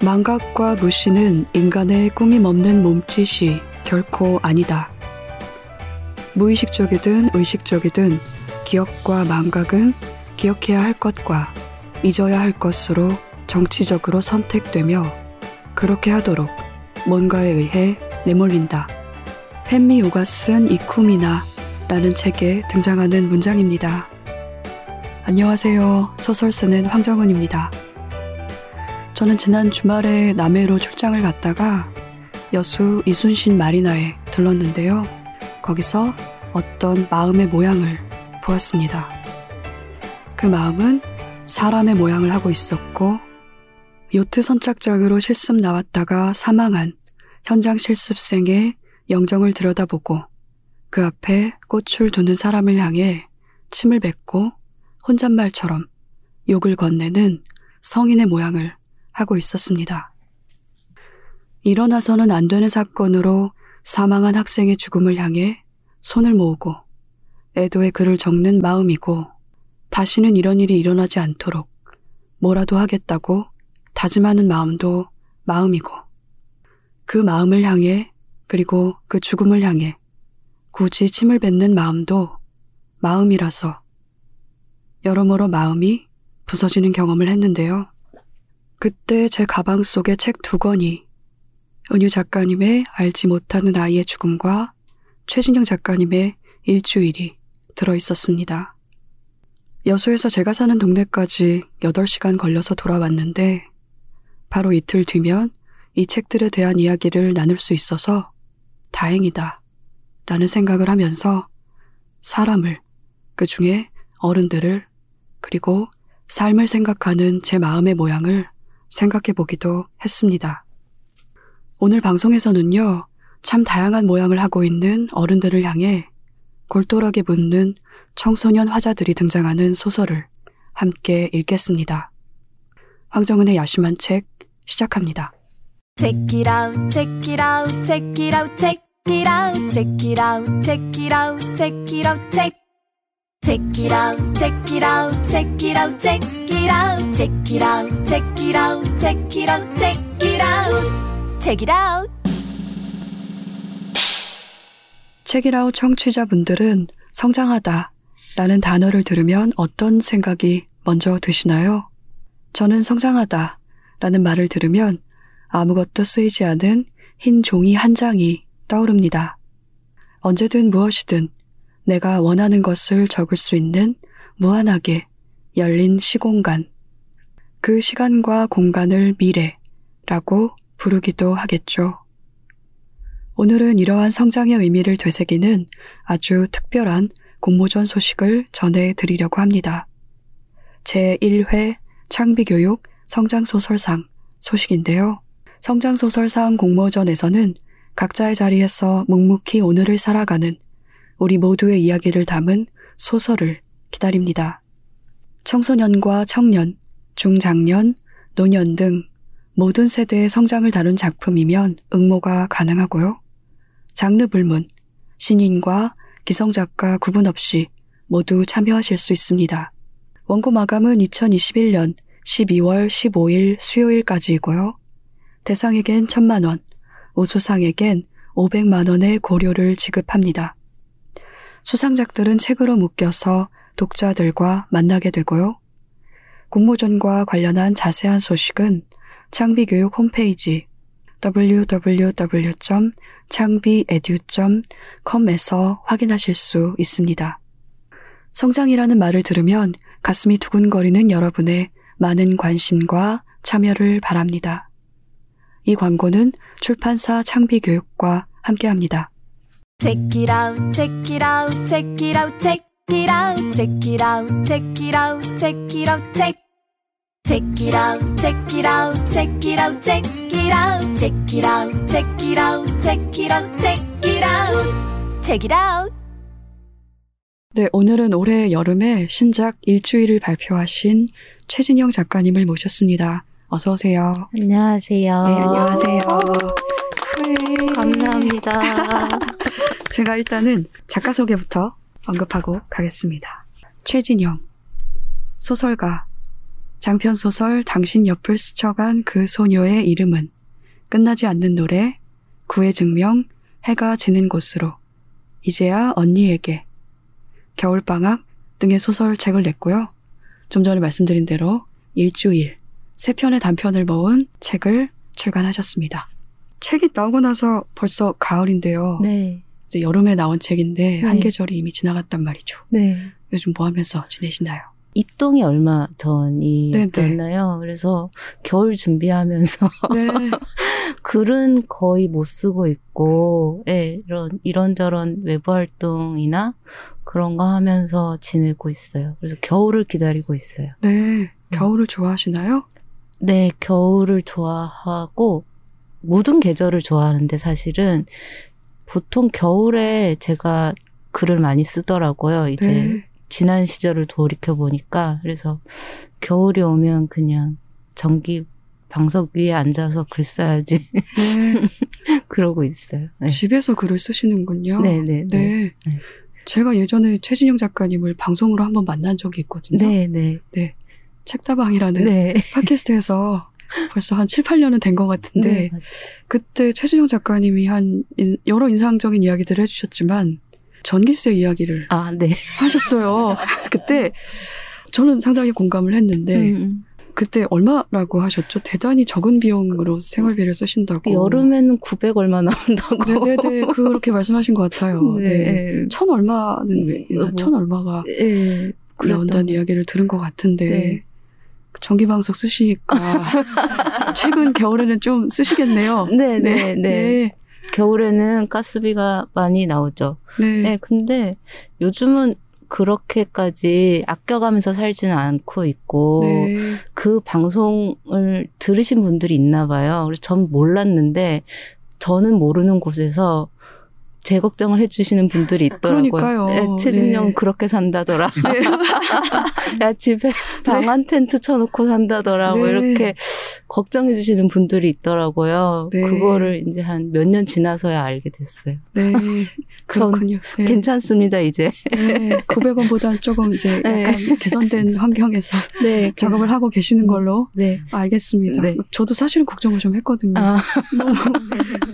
망각과 무시는 인간의 꾸밈 없는 몸짓이 결코 아니다. 무의식적이든 의식적이든 기억과 망각은 기억해야 할 것과 잊어야 할 것으로 정치적으로 선택되며 그렇게 하도록 뭔가에 의해 내몰린다. 헨미 쓴 이쿠미나 라는 책에 등장하는 문장입니다. 안녕하세요. 소설 쓰는 황정은입니다. 저는 지난 주말에 남해로 출장을 갔다가 여수 이순신 마리나에 들렀는데요. 거기서 어떤 마음의 모양을 보았습니다. 그 마음은 사람의 모양을 하고 있었고 요트 선착장으로 실습 나왔다가 사망한 현장 실습생의 영정을 들여다보고 그 앞에 꽃을 두는 사람을 향해 침을 뱉고 혼잣말처럼 욕을 건네는 성인의 모양을 하고 있었습니다. 일어나서는 안 되는 사건으로 사망한 학생의 죽음을 향해 손을 모으고 애도의 글을 적는 마음이고 다시는 이런 일이 일어나지 않도록 뭐라도 하겠다고 다짐하는 마음도 마음이고 그 마음을 향해 그리고 그 죽음을 향해 굳이 침을 뱉는 마음도 마음이라서 여러모로 마음이 부서지는 경험을 했는데요. 그때 제 가방 속에 책 두 권이 은유 작가님의 알지 못하는 아이의 죽음과 최진영 작가님의 일주일이 들어 있었습니다. 여수에서 제가 사는 동네까지 8시간 걸려서 돌아왔는데 바로 이틀 뒤면 이 책들에 대한 이야기를 나눌 수 있어서 다행이다 라는 생각을 하면서 사람을 그 중에 어른들을 그리고 삶을 생각하는 제 마음의 모양을 생각해 보기도 했습니다. 오늘 방송에서는요, 참 다양한 모양을 하고 있는 어른들을 향해 골똘하게 묻는 청소년 화자들이 등장하는 소설을 함께 읽겠습니다. 황정은의 야심한 책 시작합니다. Check it out, check it out, check it out, check it out, check it out, check it out, check it out, check. Check it out, check it out, check it out, check it out, check it out, check it out, check it out, check it out, check it out. 책이라우 청취자분들은 성장하다 라는 단어를 들으면 어떤 생각이 먼저 드시나요? 저는 성장하다 라는 말을 들으면 아무것도 쓰이지 않은 흰 종이 한 장이 떠오릅니다. 언제든 무엇이든 내가 원하는 것을 적을 수 있는 무한하게 열린 시공간. 그 시간과 공간을 미래라고 부르기도 하겠죠. 오늘은 이러한 성장의 의미를 되새기는 아주 특별한 공모전 소식을 전해 드리려고 합니다. 제1회 창비교육 성장소설상 소식인데요. 성장소설상 공모전에서는 각자의 자리에서 묵묵히 오늘을 살아가는 우리 모두의 이야기를 담은 소설을 기다립니다. 청소년과 청년, 중장년, 노년 등 모든 세대의 성장을 다룬 작품이면 응모가 가능하고요. 장르 불문, 신인과 기성작가 구분 없이 모두 참여하실 수 있습니다. 원고 마감은 2021년 12월 15일 수요일까지이고요. 대상에겐 1000만원, 우수상에겐 500만원의 고료를 지급합니다. 수상작들은 책으로 묶여서 독자들과 만나게 되고요. 공모전과 관련한 자세한 소식은 창비교육 홈페이지 www.창비edu.com에서 확인하실 수 있습니다. 성장이라는 말을 들으면 가슴이 두근거리는 여러분의 많은 관심과 참여를 바랍니다. 이 광고는 출판사 창비교육과 함께합니다. Check it out, check it out, check it out, check it out, check it out, check it out, check it out, check. Check it out, check it out, check it out, check it out, check it out, check it out, check it out, check it out, check it out. 네, 오늘은 올해 여름에 신작 일주일을 발표하신 최진영 작가님을 모셨습니다. 어서 오세요. 안녕하세요. 네, 안녕하세요. 감사합니다. 제가 일단은 작가 소개부터 언급하고 가겠습니다. 최진영, 소설가, 장편 소설 당신 옆을 스쳐간 그 소녀의 이름은 끝나지 않는 노래 구의 증명 해가 지는 곳으로 이제야 언니에게 겨울방학 등의 소설책을 냈고요. 좀 전에 말씀드린 대로 일주일 세 편의 단편을 모은 책을 출간하셨습니다. 책이 나오고 나서 벌써 가을인데요. 네. 이제 여름에 나온 책인데 네. 한계절이 이미 지나갔단 말이죠. 네. 요즘 뭐 하면서 지내시나요? 입동이 얼마. 전이었나요? 그래서 겨울 준비하면서 네. 글은 거의 못 쓰고 있고, 예, 이런 이런저런 외부 활동이나 그런 거 하면서 지내고 있어요. 그래서 겨울을 기다리고 있어요. 네. 겨울을 좋아하시나요? 네, 겨울을 좋아하고 모든 계절을 좋아하는데 사실은 보통 겨울에 제가 글을 많이 쓰더라고요. 이제 네. 지난 시절을 돌이켜 보니까 그래서 겨울이 오면 그냥 전기 방석 위에 앉아서 글 써야지 네. 그러고 있어요. 네. 집에서 글을 쓰시는군요. 네, 네, 네. 네. 네. 제가 예전에 최진영 작가님을 방송으로 한번 만난 적이 있거든요. 네, 네, 책다방이라는 네. 팟캐스트에서 벌써 한 7, 8년은 된 것 같은데 네. 그때 최진영 작가님이 한 인- 여러 인상적인 이야기들을 해주셨지만 전기세 이야기를 아, 네. 하셨어요. 그때 저는 상당히 공감을 했는데 음, 그때 얼마라고 하셨죠? 대단히 적은 비용으로 생활비를 쓰신다고. 여름에는 900 얼마 나온다고. 네네네 그렇게 말씀하신 것 같아요. 네. 네. 천 얼마는 왜 뭐, 천 얼마가 네. 나온다는 이야기를 들은 것 같은데 네. 전기방석 쓰시니까 최근 겨울에는 좀 쓰시겠네요. 네, 네, 네. 네. 겨울에는 가스비가 많이 나오죠. 네. 네, 근데 요즘은 그렇게까지 아껴가면서 살지는 않고 있고, 네. 그 방송을 들으신 분들이 있나 봐요. 그래서 전 몰랐는데, 저는 모르는 곳에서 제 걱정을 해주시는 분들이 있더라고요. 그러니까요. 네, 최진영 네. 그렇게 산다더라. 네. 야, 집에 방한 텐트 쳐놓고 산다더라. 뭐 네. 이렇게 걱정해 주시는 분들이 있더라고요. 네. 그거를 이제 한 몇 년 지나서야 알게 됐어요. 네. 그렇군요. 네. 괜찮습니다, 이제. 네. 900원보다는 조금 이제 네. 약간 개선된 환경에서 네. 작업을 하고 계시는 걸로 네. 알겠습니다. 네. 저도 사실은 걱정을 좀 했거든요. 아, 너무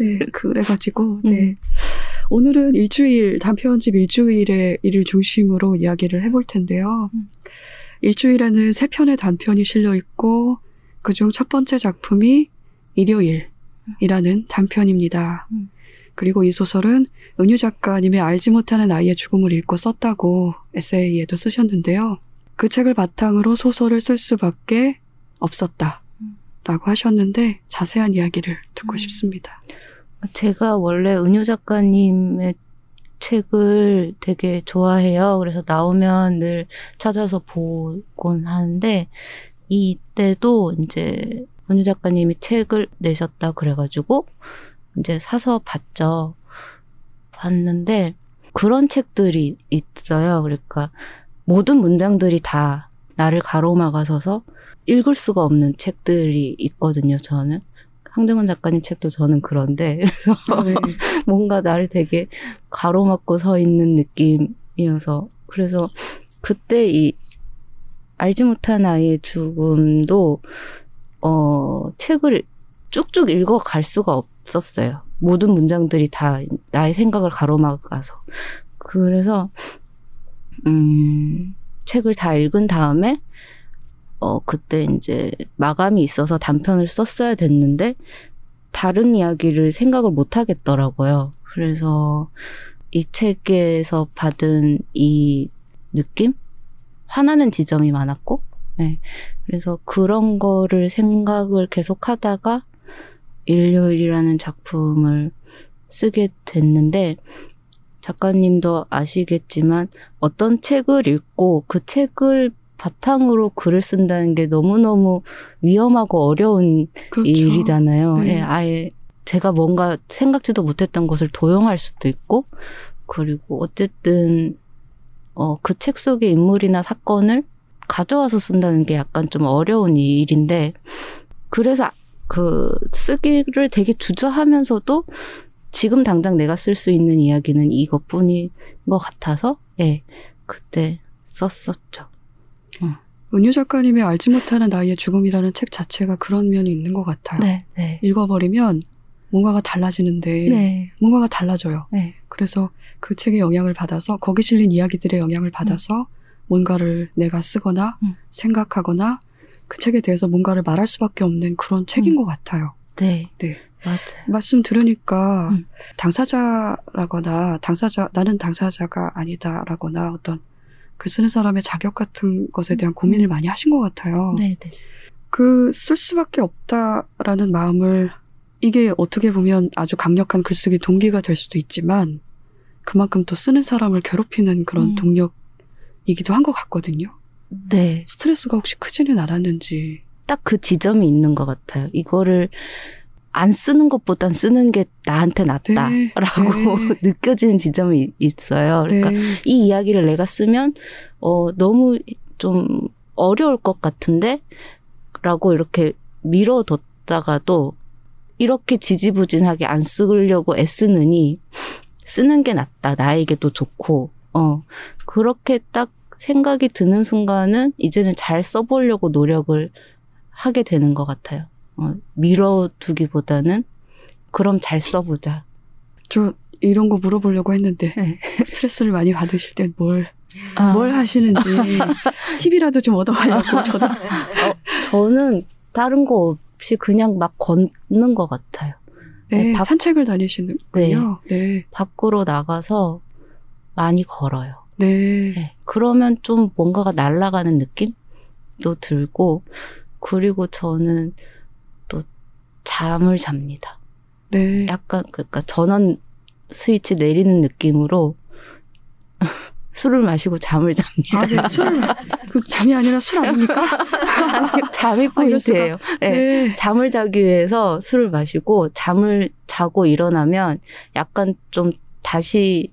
네, 그래가지고 네. 음. 오늘은 일주일 단편집 일주일의 일을 중심으로 이야기를 해볼 텐데요. 음. 일주일에는 세 편의 단편이 실려 있고 그중 첫 번째 작품이 일요일이라는 단편입니다. 음. 그리고 이 소설은 은유 작가님의 알지 못하는 아이의 죽음을 읽고 썼다고 에세이에도 쓰셨는데요. 그 책을 바탕으로 소설을 쓸 수밖에 없었다. 라고 하셨는데 자세한 이야기를 듣고 음. 싶습니다. 제가 원래 은유 작가님의 책을 되게 좋아해요. 그래서 나오면 늘 찾아서 보곤 하는데, 이때도 이제 은유 작가님이 책을 내셨다 그래가지고, 이제 사서 봤죠. 봤는데, 그런 책들이 있어요. 그러니까, 모든 문장들이 다 나를 가로막아서서 읽을 수가 없는 책들이 있거든요, 저는. 황정은 작가님 책도 저는 그런데, 그래서 네. 뭔가 나를 되게 가로막고 서 있는 느낌이어서 그래서 그때 이 알지 못한 아이의 죽음도 어 책을 쭉쭉 읽어 갈 수가 없었어요. 모든 문장들이 다 나의 생각을 가로막아서 그래서 음 책을 다 읽은 다음에 어 그때 이제 마감이 있어서 단편을 썼어야 됐는데 다른 이야기를 생각을 못 하겠더라고요. 그래서 이 책에서 받은 이 느낌? 화나는 지점이 많았고, 네. 그래서 그런 거를 생각을 계속 하다가 일요일이라는 작품을 쓰게 됐는데, 작가님도 아시겠지만 어떤 책을 읽고 그 책을 바탕으로 글을 쓴다는 게 너무너무 위험하고 어려운 그렇죠. 일이잖아요. 네. 예, 아예 제가 뭔가 생각지도 못했던 것을 도용할 수도 있고, 그리고 어쨌든, 어, 그 책 속의 인물이나 사건을 가져와서 쓴다는 게 약간 좀 어려운 일인데, 그래서 그 쓰기를 되게 주저하면서도 지금 당장 내가 쓸 수 있는 이야기는 이것뿐인 것 같아서, 예, 그때 썼었죠. 은유 작가님의 알지 못하는 나이의 죽음이라는 책 자체가 그런 면이 있는 것 같아요. 네, 네. 읽어버리면 뭔가가 달라지는데 네. 뭔가가 달라져요. 네. 그래서 그 책의 영향을 받아서 거기 실린 이야기들의 영향을 받아서 뭔가를 내가 쓰거나 음. 생각하거나 그 책에 대해서 뭔가를 말할 수밖에 없는 그런 책인 음. 것 같아요. 네. 네. 맞아요. 말씀 들으니까 음. 당사자라거나 당사자 나는 당사자가 아니다라거나 어떤 글 쓰는 사람의 자격 같은 것에 대한 고민을 많이 하신 것 같아요. 음. 네, 네. 그 쓸 수밖에 없다라는 마음을 이게 어떻게 보면 아주 강력한 글쓰기 동기가 될 수도 있지만 그만큼 또 쓰는 사람을 괴롭히는 그런 음. 동력이기도 한 것 같거든요. 네. 스트레스가 혹시 크지는 않았는지. 딱 그 지점이 있는 것 같아요. 이거를 안 쓰는 것보단 쓰는 게 나한테 낫다라고 네, 네. 느껴지는 지점이 이- 있어요. 그러니까 네. 이 이야기를 내가 쓰면 어 너무 좀 어려울 것 같은데 라고 이렇게 미뤄뒀다가도 이렇게 지지부진하게 안 쓰려고 애쓰느니 쓰는 게 낫다 나에게도 좋고 어 그렇게 딱 생각이 드는 순간은 이제는 잘 써보려고 노력을 하게 되는 것 같아요. 어, 미뤄두기보다는 그럼 잘 써보자. 저 이런 거 물어보려고 했는데 네. 스트레스를 많이 받으실 땐 뭘 아, 뭘 하시는지 팁이라도 좀 얻어가려고 저도 저는 다른 거 없이 그냥 막 걷는 것 같아요. 네, 네, 밥- 산책을 다니시는군요. 네. 밖으로 나가서 많이 걸어요. 네. 네. 그러면 좀 뭔가가 날아가는 느낌도 들고, 그리고 저는 또 잠을 잡니다. 네. 약간, 그러니까 전원 스위치 내리는 느낌으로 술을 마시고 잠을 잡니다. 아, 네. 술, 그 잠이 아니라 술 아닙니까? 잠이 아. 포인트예요. 네. 네. 잠을 자기 위해서 술을 마시고 잠을 자고 일어나면 약간 좀 다시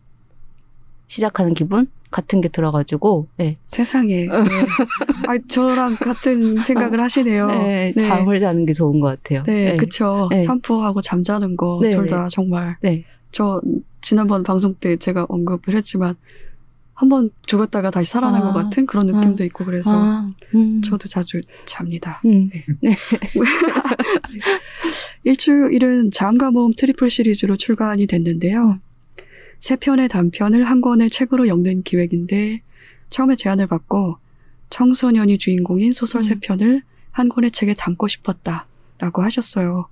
시작하는 기분 같은 게 들어가지고 네. 세상에. 네. 아, 저랑 같은 생각을 하시네요. 네, 잠을 자는 게 좋은 것 같아요. 네, 그쵸. 네. 산포하고 잠자는 거, 네, 둘 네. 다 정말. 네. 저, 지난번 방송 때 제가 언급을 했지만, 한번 죽었다가 다시 살아난 아. 것 같은 그런 느낌도 있고, 그래서 아, 음. 저도 자주 잡니다. 음. 일주일은 자음과 모음 트리플 시리즈로 출간이 됐는데요. 세 편의 단편을 한 권의 책으로 엮는 기획인데 처음에 제안을 받고 청소년이 주인공인 소설 세 음. 편을 한 권의 책에 담고 싶었다라고 하셨어요.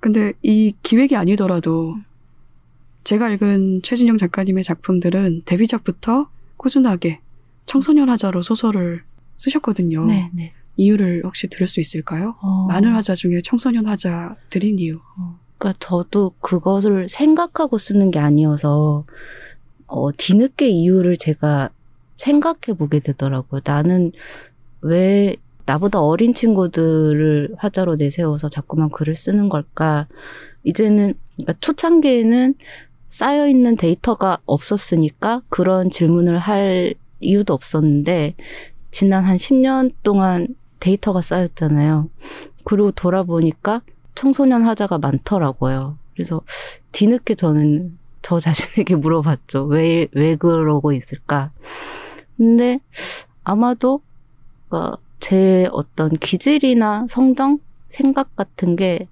근데 이 기획이 아니더라도 제가 읽은 최진영 작가님의 작품들은 데뷔작부터 꾸준하게 청소년 하자로 소설을 쓰셨거든요. 네, 네. 이유를 혹시 들을 수 있을까요? 어, 많은 화자 중에 청소년 화자 드린 이유. 그러니까 저도 그것을 생각하고 쓰는 게 아니어서 어, 뒤늦게 이유를 제가 생각해 보게 되더라고요. 나는 왜 나보다 어린 친구들을 화자로 내세워서 자꾸만 글을 쓰는 걸까? 이제는 그러니까 초창기에는 쌓여 있는 데이터가 없었으니까 그런 질문을 할 이유도 없었는데 지난 한 10년 동안 데이터가 쌓였잖아요. 그리고 돌아보니까 청소년 화자가 많더라고요. 그래서 뒤늦게 저는 저 자신에게 물어봤죠. 왜, 왜 그러고 있을까? 근데 아마도 그러니까 제 어떤 기질이나 성장, 생각 같은 게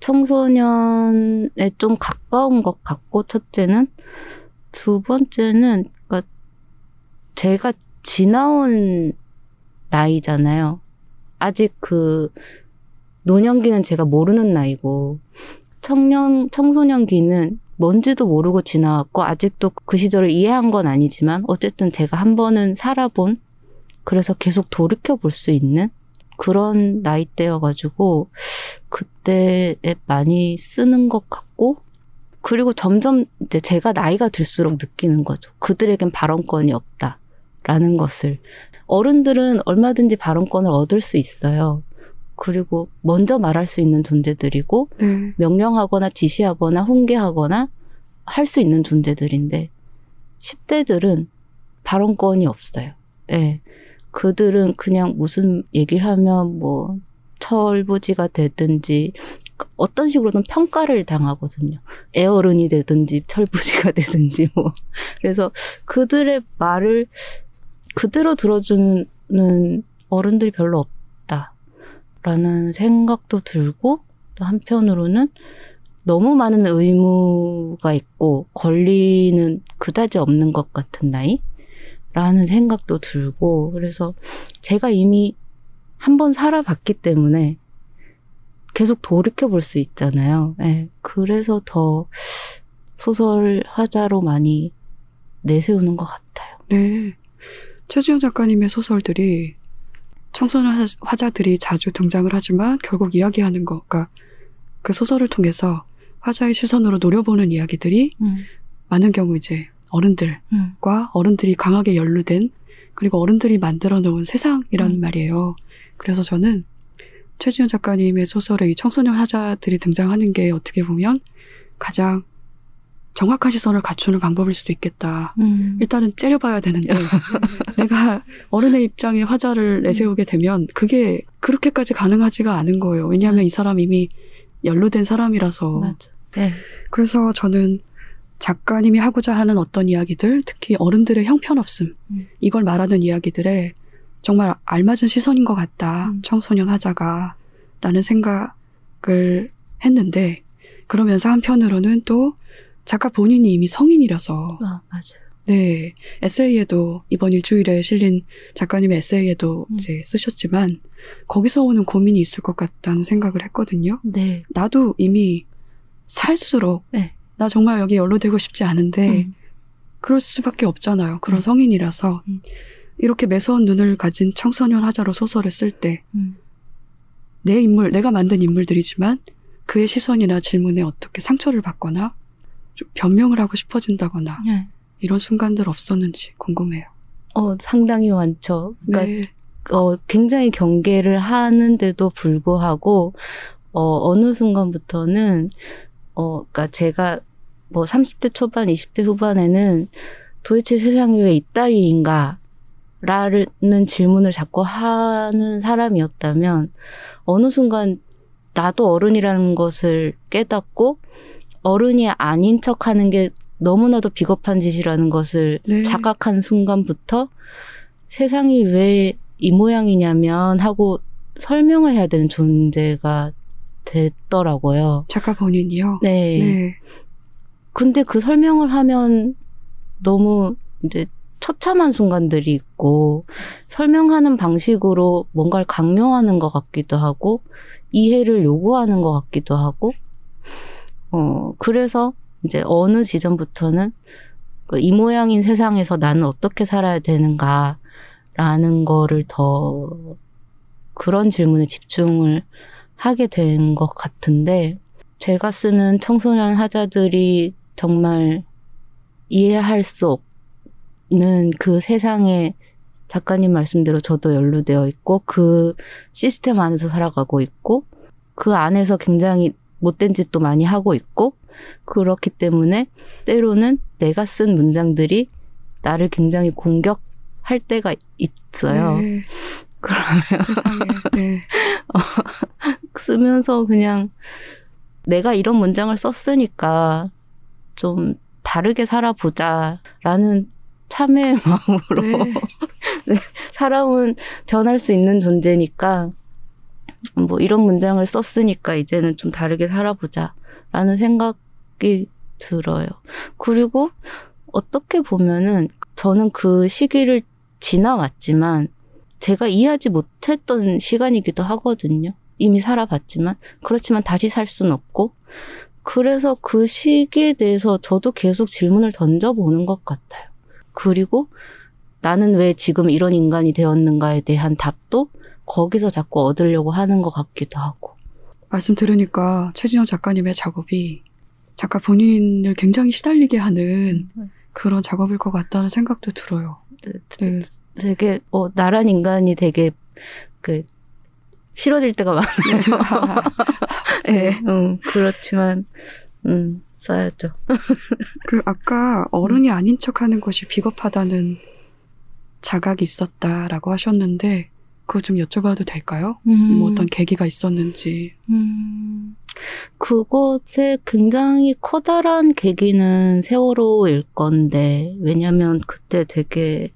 청소년에 좀 가까운 것 같고, 첫째는. 두 번째는, 그러니까 제가 지나온 나이잖아요. 아직 그 노년기는 제가 모르는 나이고 청년 청소년기는 뭔지도 모르고 지나왔고 아직도 그 시절을 이해한 건 아니지만 어쨌든 제가 한 번은 살아본 그래서 계속 돌이켜 볼 수 있는 그런 나이대여가지고 그때에 많이 쓰는 것 같고 그리고 점점 이제 제가 나이가 들수록 느끼는 거죠. 그들에겐 발언권이 없다라는 것을 어른들은 얼마든지 발언권을 얻을 수 있어요. 그리고 먼저 말할 수 있는 존재들이고 네. 명령하거나 지시하거나 훈계하거나 할 수 있는 존재들인데 10대들은 발언권이 없어요. 예. 그들은 그냥 무슨 얘기를 하면 뭐 철부지가 되든지 어떤 식으로든 평가를 당하거든요. 애어른이 되든지 철부지가 되든지 뭐. 그래서 그들의 말을 그대로 들어주는 어른들이 별로 없다 라는 생각도 들고 또 한편으로는 너무 많은 의무가 있고 권리는 그다지 없는 것 같은 나이? 라는 생각도 들고 그래서 제가 이미 한 번 살아봤기 때문에 계속 돌이켜 볼 수 있잖아요. 네, 그래서 더 소설 화자로 많이 내세우는 것 같아요. 네. 최지훈 작가님의 소설들이 청소년 화자들이 자주 등장을 하지만 결국 이야기하는 거, 그러니까 그 소설을 통해서 화자의 시선으로 노려보는 이야기들이 음. 많은 경우 이제 어른들과 음. 어른들이 강하게 연루된 그리고 어른들이 만들어 놓은 세상이라는 음. 말이에요. 그래서 저는 최지현 작가님의 소설에 이 청소년 화자들이 등장하는 게 어떻게 보면 가장 정확한 시선을 갖추는 방법일 수도 있겠다. 음. 일단은 째려봐야 되는데 내가 어른의 입장에 화자를 내세우게 되면 그게 그렇게까지 가능하지가 않은 거예요. 왜냐하면 이 사람 이미 연루된 사람이라서. 네. 그래서 저는 작가님이 하고자 하는 어떤 이야기들, 특히 어른들의 형편없음, 음. 이걸 말하는 이야기들에 정말 알맞은 시선인 것 같다. 음. 청소년 하자가. 라는 생각을 했는데, 그러면서 한편으로는 또 작가 본인이 이미 성인이라서, 아, 맞아요. 네, 에세이에도, 이번 일주일에 실린 작가님의 에세이에도 음. 이제 쓰셨지만, 거기서 오는 고민이 있을 것 같다는 생각을 했거든요. 네. 나도 이미 살수록 네. 나 정말 여기 연루되고 싶지 않은데 음. 그럴 수밖에 없잖아요. 그런 음. 성인이라서 음. 이렇게 매서운 눈을 가진 청소년 하자로 소설을 쓸 때내 음. 인물, 내가 만든 인물들이지만 그의 시선이나 질문에 어떻게 상처를 받거나 좀 변명을 하고 싶어진다거나 네. 이런 순간들 없었는지 궁금해요. 어, 상당히 많죠. 그러니까 네. 어, 굉장히 경계를 하는데도 불구하고, 어, 어느 순간부터는, 어, 그니까 제가 뭐 30대 초반, 20대 후반에는 도대체 세상이 왜 이따위인가? 라는 질문을 자꾸 하는 사람이었다면, 어느 순간 나도 어른이라는 것을 깨닫고, 어른이 아닌 척 하는 게 너무나도 비겁한 짓이라는 것을 네. 자각한 순간부터 세상이 왜 이 모양이냐면 하고 설명을 해야 되는 존재가 됐더라고요. 작가 본인이요. 네. 네. 근데 그 설명을 하면 너무 이제 처참한 순간들이 있고 설명하는 방식으로 뭔가를 강요하는 것 같기도 하고 이해를 요구하는 것 같기도 하고 어 그래서 이제 어느 지점부터는 그이 모양인 세상에서 나는 어떻게 살아야 되는가라는 거를 더 그런 질문에 집중을 하게 된 것 같은데 제가 쓰는 청소년 하자들이 정말 이해할 수 없는 그 세상에 작가님 말씀대로 저도 연루되어 있고 그 시스템 안에서 살아가고 있고 그 안에서 굉장히 못된 짓도 많이 하고 있고 그렇기 때문에 때로는 내가 쓴 문장들이 나를 굉장히 공격할 때가 있어요. 네. 그러면 세상에. 네. 쓰면서 그냥 내가 이런 문장을 썼으니까 좀 다르게 살아보자라는 참회의 마음으로 네. 사람은 변할 수 있는 존재니까 뭐 이런 문장을 썼으니까 이제는 좀 다르게 살아보자라는 생각이 들어요. 그리고 어떻게 보면은 저는 그 시기를 지나왔지만 제가 이해하지 못했던 시간이기도 하거든요. 이미 살아봤지만 그렇지만 다시 살 수는 없고 그래서 그 시기에 대해서 저도 계속 질문을 던져보는 것 같아요. 그리고 나는 왜 지금 이런 인간이 되었는가에 대한 답도 거기서 자꾸 얻으려고 하는 것 같기도 하고. 말씀 들으니까 최진영 작가님의 작업이 작가 본인을 굉장히 시달리게 하는 그런 작업일 것 같다는 생각도 들어요. 네. 되게 어 나란 인간이 되게 그 싫어질 때가 많아요. 네, 음, 그렇지만 음 써야죠. 그 아까 어른이 아닌 척하는 것이 비겁하다는 자각이 있었다라고 하셨는데 그거 좀 여쭤봐도 될까요? 뭐 어떤 계기가 있었는지. 음, 그것에 굉장히 커다란 계기는 세월호일 건데, 왜냐면 그때 되게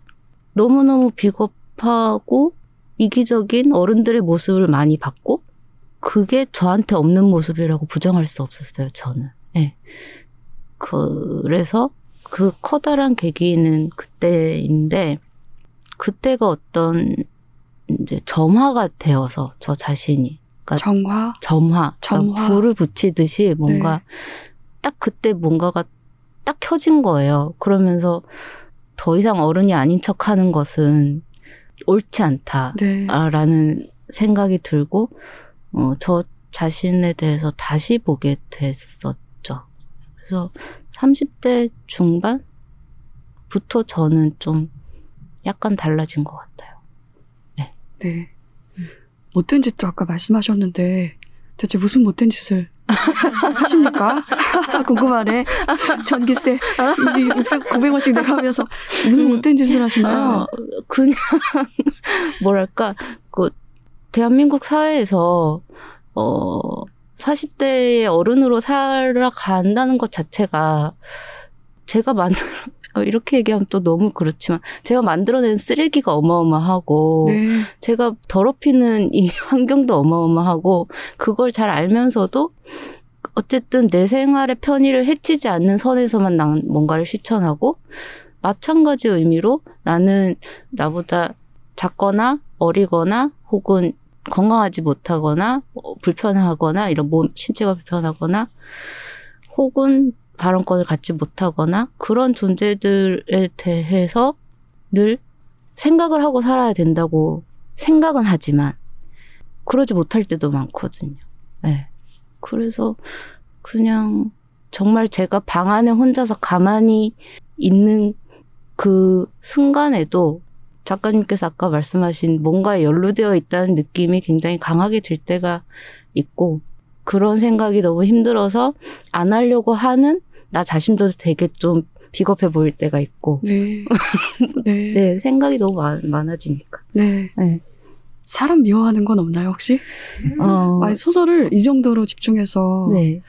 너무너무 급하고 이기적인 어른들의 모습을 많이 봤고 그게 저한테 없는 모습이라고 부정할 수 없었어요. 저는. 예. 그래서 그 커다란 계기는 그때인데 그때가 어떤 이제 점화가 되어서 저 자신이 그러니까 정화. 점화, 점화. 그러니까 불을 붙이듯이 뭔가 네. 딱 그때 뭔가가 딱 켜진 거예요. 그러면서 더 이상 어른이 아닌 척 하는 것은 옳지 않다라는 네. 생각이 들고, 어, 저 자신에 대해서 다시 보게 됐었죠. 그래서 30대 중반부터 저는 좀 약간 달라진 것 같아요. 네. 못된 짓도 아까 말씀하셨는데 대체 무슨 못된 짓을 하십니까? 궁금하네. 전기세 900원씩 내가면서 무슨 음. 못된 짓을 하시나요? 어, 그냥 뭐랄까 그 대한민국 사회에서 어 40대의 어른으로 살아간다는 것 자체가 제가 만들 어, 이렇게 얘기하면 또 너무 그렇지만 제가 만들어낸 쓰레기가 어마어마하고 네. 제가 더럽히는 이 환경도 어마어마하고 그걸 잘 알면서도 어쨌든 내 생활의 편의를 해치지 않는 선에서만 난 뭔가를 실천하고 마찬가지 의미로 나는 나보다 작거나 어리거나 혹은 건강하지 못하거나 어, 불편하거나 이런 몸 신체가 불편하거나 혹은 발언권을 갖지 못하거나 그런 존재들에 대해서 늘 생각을 하고 살아야 된다고 생각은 하지만 그러지 못할 때도 많거든요. 네. 그래서 그냥 정말 제가 방 안에 혼자서 가만히 있는 그 순간에도 작가님께서 아까 말씀하신 뭔가에 연루되어 있다는 느낌이 굉장히 강하게 들 때가 있고 그런 생각이 너무 힘들어서 안 하려고 하는 나 자신도 되게 좀 비겁해 보일 때가 있고 네. 네. 네 생각이 너무 많, 많아지니까 네. 네. 사람 미워하는 건 없나요, 혹시? 어, 아니, 소설을 이 정도로 집중해서 네.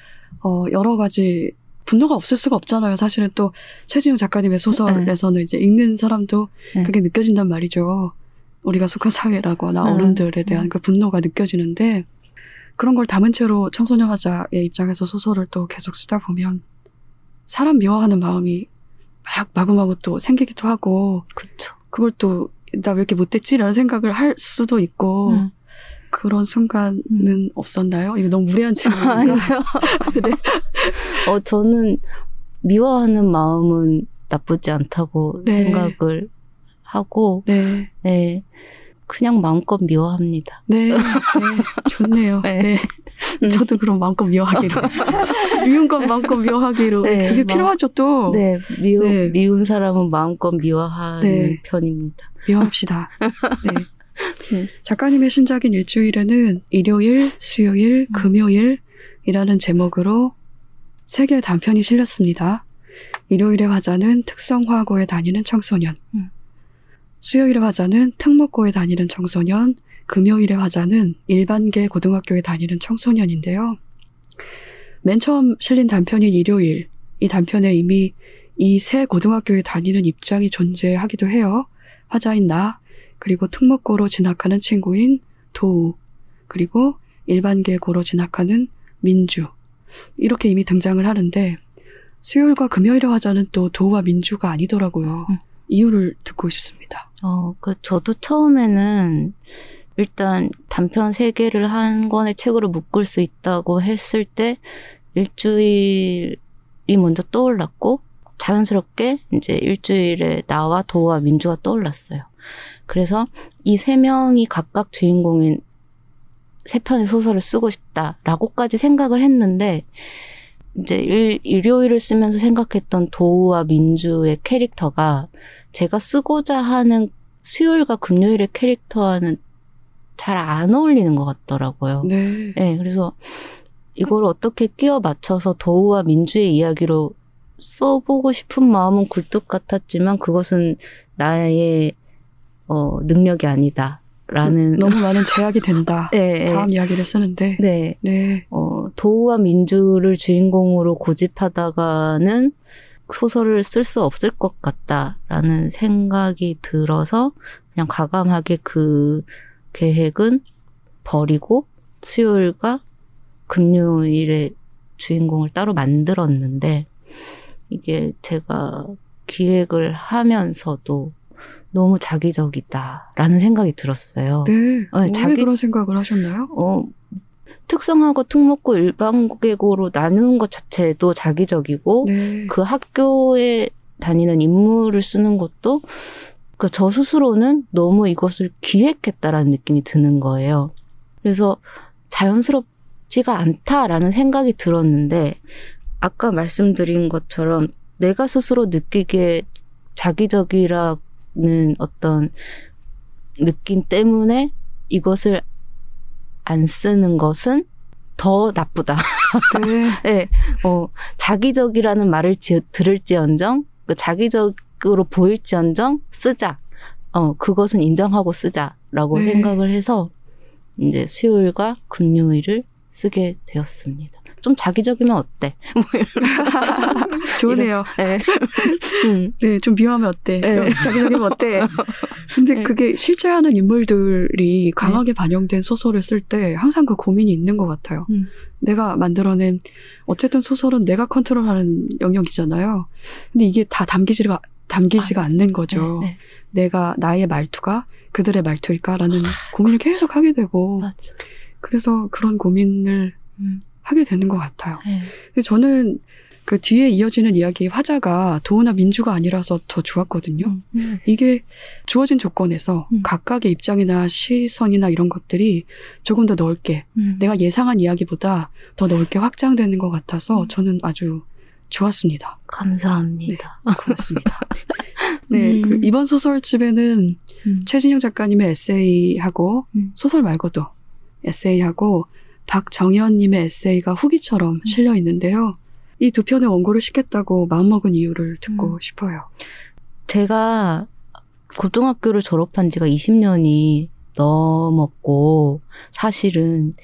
어, 여러 가지 분노가 없을 수가 없잖아요. 사실은 또 최진영 작가님의 소설에서는 이제 읽는 사람도 네. 그게 느껴진단 말이죠. 우리가 속한 사회라거나 음. 어른들에 대한 그 분노가 느껴지는데 그런 걸 담은 채로 청소년 화자의 입장에서 소설을 또 계속 쓰다 보면 사람 미워하는 마음이 막 마구마구 또 생기기도 하고 그쵸. 그걸 또 나 왜 이렇게 못됐지 라는 생각을 할 수도 있고 음. 그런 순간은 없었나요? 이거 너무 무례한 질문인가? 아니요. 네. 어, 저는 미워하는 마음은 나쁘지 않다고 네. 생각을 하고, 네. 네. 그냥 마음껏 미워합니다. 네, 네, 좋네요. 네. 네. 음. 저도 그럼 마음껏 미워하기로. 미운 건 마음껏 미워하기로. 네, 그게 마- 필요하죠, 또. 네, 미우, 네. 미운 사람은 마음껏 미워하는 네. 편입니다. 미워합시다. 네. 음. 작가님의 신작인 일주일에는 일요일, 수요일, 음. 금요일이라는 제목으로 세 개의 단편이 실렸습니다. 일요일의 화자는 특성화고에 다니는 청소년. 음. 수요일의 화자는 특목고에 다니는 청소년. 금요일의 화자는 일반계 고등학교에 다니는 청소년인데요. 맨 처음 실린 단편인 일요일. 이 단편에 이미 이세 고등학교에 다니는 입장이 존재하기도 해요. 화자인 나, 그리고 특목고로 진학하는 친구인 도우, 그리고 일반계고로 진학하는 민주. 이렇게 이미 등장을 하는데, 수요일과 금요일의 화자는 또 도우와 민주가 아니더라고요. 음. 이유를 듣고 싶습니다. 어, 그, 저도 처음에는 일단 단편 세 개를 한 권의 책으로 묶을 수 있다고 했을 때 일주일이 먼저 떠올랐고 자연스럽게 이제 일주일에 나와 도와 민주가 떠올랐어요. 그래서 이 세 명이 각각 주인공인 세 편의 소설을 쓰고 싶다라고까지 생각을 했는데 이제 일, 일요일을 쓰면서 생각했던 도우와 민주의 캐릭터가 제가 쓰고자 하는 수요일과 금요일의 캐릭터와는 잘 안 어울리는 것 같더라고요. 네. 네, 그래서 이걸 어떻게 끼워 맞춰서 도우와 민주의 이야기로 써보고 싶은 마음은 굴뚝 같았지만 그것은 나의 어, 능력이 아니다 라는 너무 많은 제약이 된다. 네, 다음 이야기를 쓰는데. 네, 네. 어, 도우와 민주를 주인공으로 고집하다가는 소설을 쓸 수 없을 것 같다라는 생각이 들어서 그냥 과감하게 그 계획은 버리고 수요일과 금요일에 주인공을 따로 만들었는데 이게 제가 기획을 하면서도 너무 자기적이다라는 생각이 들었어요. 네. 어, 왜 자기- 그런 생각을 하셨나요? 어, 특성화고 특목고 일반고로 나누는 것 자체도 자기적이고 네. 그 학교에 다니는 인물을 쓰는 것도 그 저 스스로는 너무 이것을 기획했다라는 느낌이 드는 거예요. 그래서 자연스럽지가 않다라는 생각이 들었는데 아까 말씀드린 것처럼 내가 스스로 느끼기에 자기적이라는 어떤 느낌 때문에 이것을 안 쓰는 것은 더 나쁘다. 네. 네, 어, 자기적이라는 말을 지, 들을지언정, 그 자기적 으로 보일지언정 쓰자. 어, 그것은 인정하고 쓰자라고 네. 생각을 해서 이제 수요일과 금요일을 쓰게 되었습니다. 좀 자기적이면 어때? 뭐 좋네요. 이런, 네. 음, 네, 좀 미워하면 어때? 네. 좀 자기적이면 어때? 근데 네. 그게 실제 하는 인물들이 강하게 반영된 소설을 쓸 때 항상 그 고민이 있는 것 같아요. 음. 내가 만들어낸 어쨌든 소설은 내가 컨트롤하는 영역이잖아요. 근데 이게 다 담기지가 담기지가 않는 거죠. 네, 네. 내가 나의 말투가 그들의 말투일까라는 고민을 계속 하게 되고 맞아. 그래서 그런 고민을 음, 하게 되는 것 같아요. 네. 근데 저는 그 뒤에 이어지는 이야기 화자가 도우나 민주가 아니라서 더 좋았거든요. 음, 음. 이게 주어진 조건에서 음. 각각의 입장이나 시선이나 이런 것들이 조금 더 넓게 음. 내가 예상한 이야기보다 더 넓게 확장되는 것 같아서 음. 저는 아주 좋았습니다. 감사합니다. 고맙습니다. 네, 음. 그 이번 소설집에는 음. 최진영 작가님의 에세이하고 음. 소설 말고도 에세이하고 박정현님의 에세이가 후기처럼 실려 있는데요. 이 두 편의 원고를 싣겠다고 마음먹은 이유를 듣고 음. 싶어요. 제가 고등학교를 졸업한 지가 20년이 넘었고, 사실은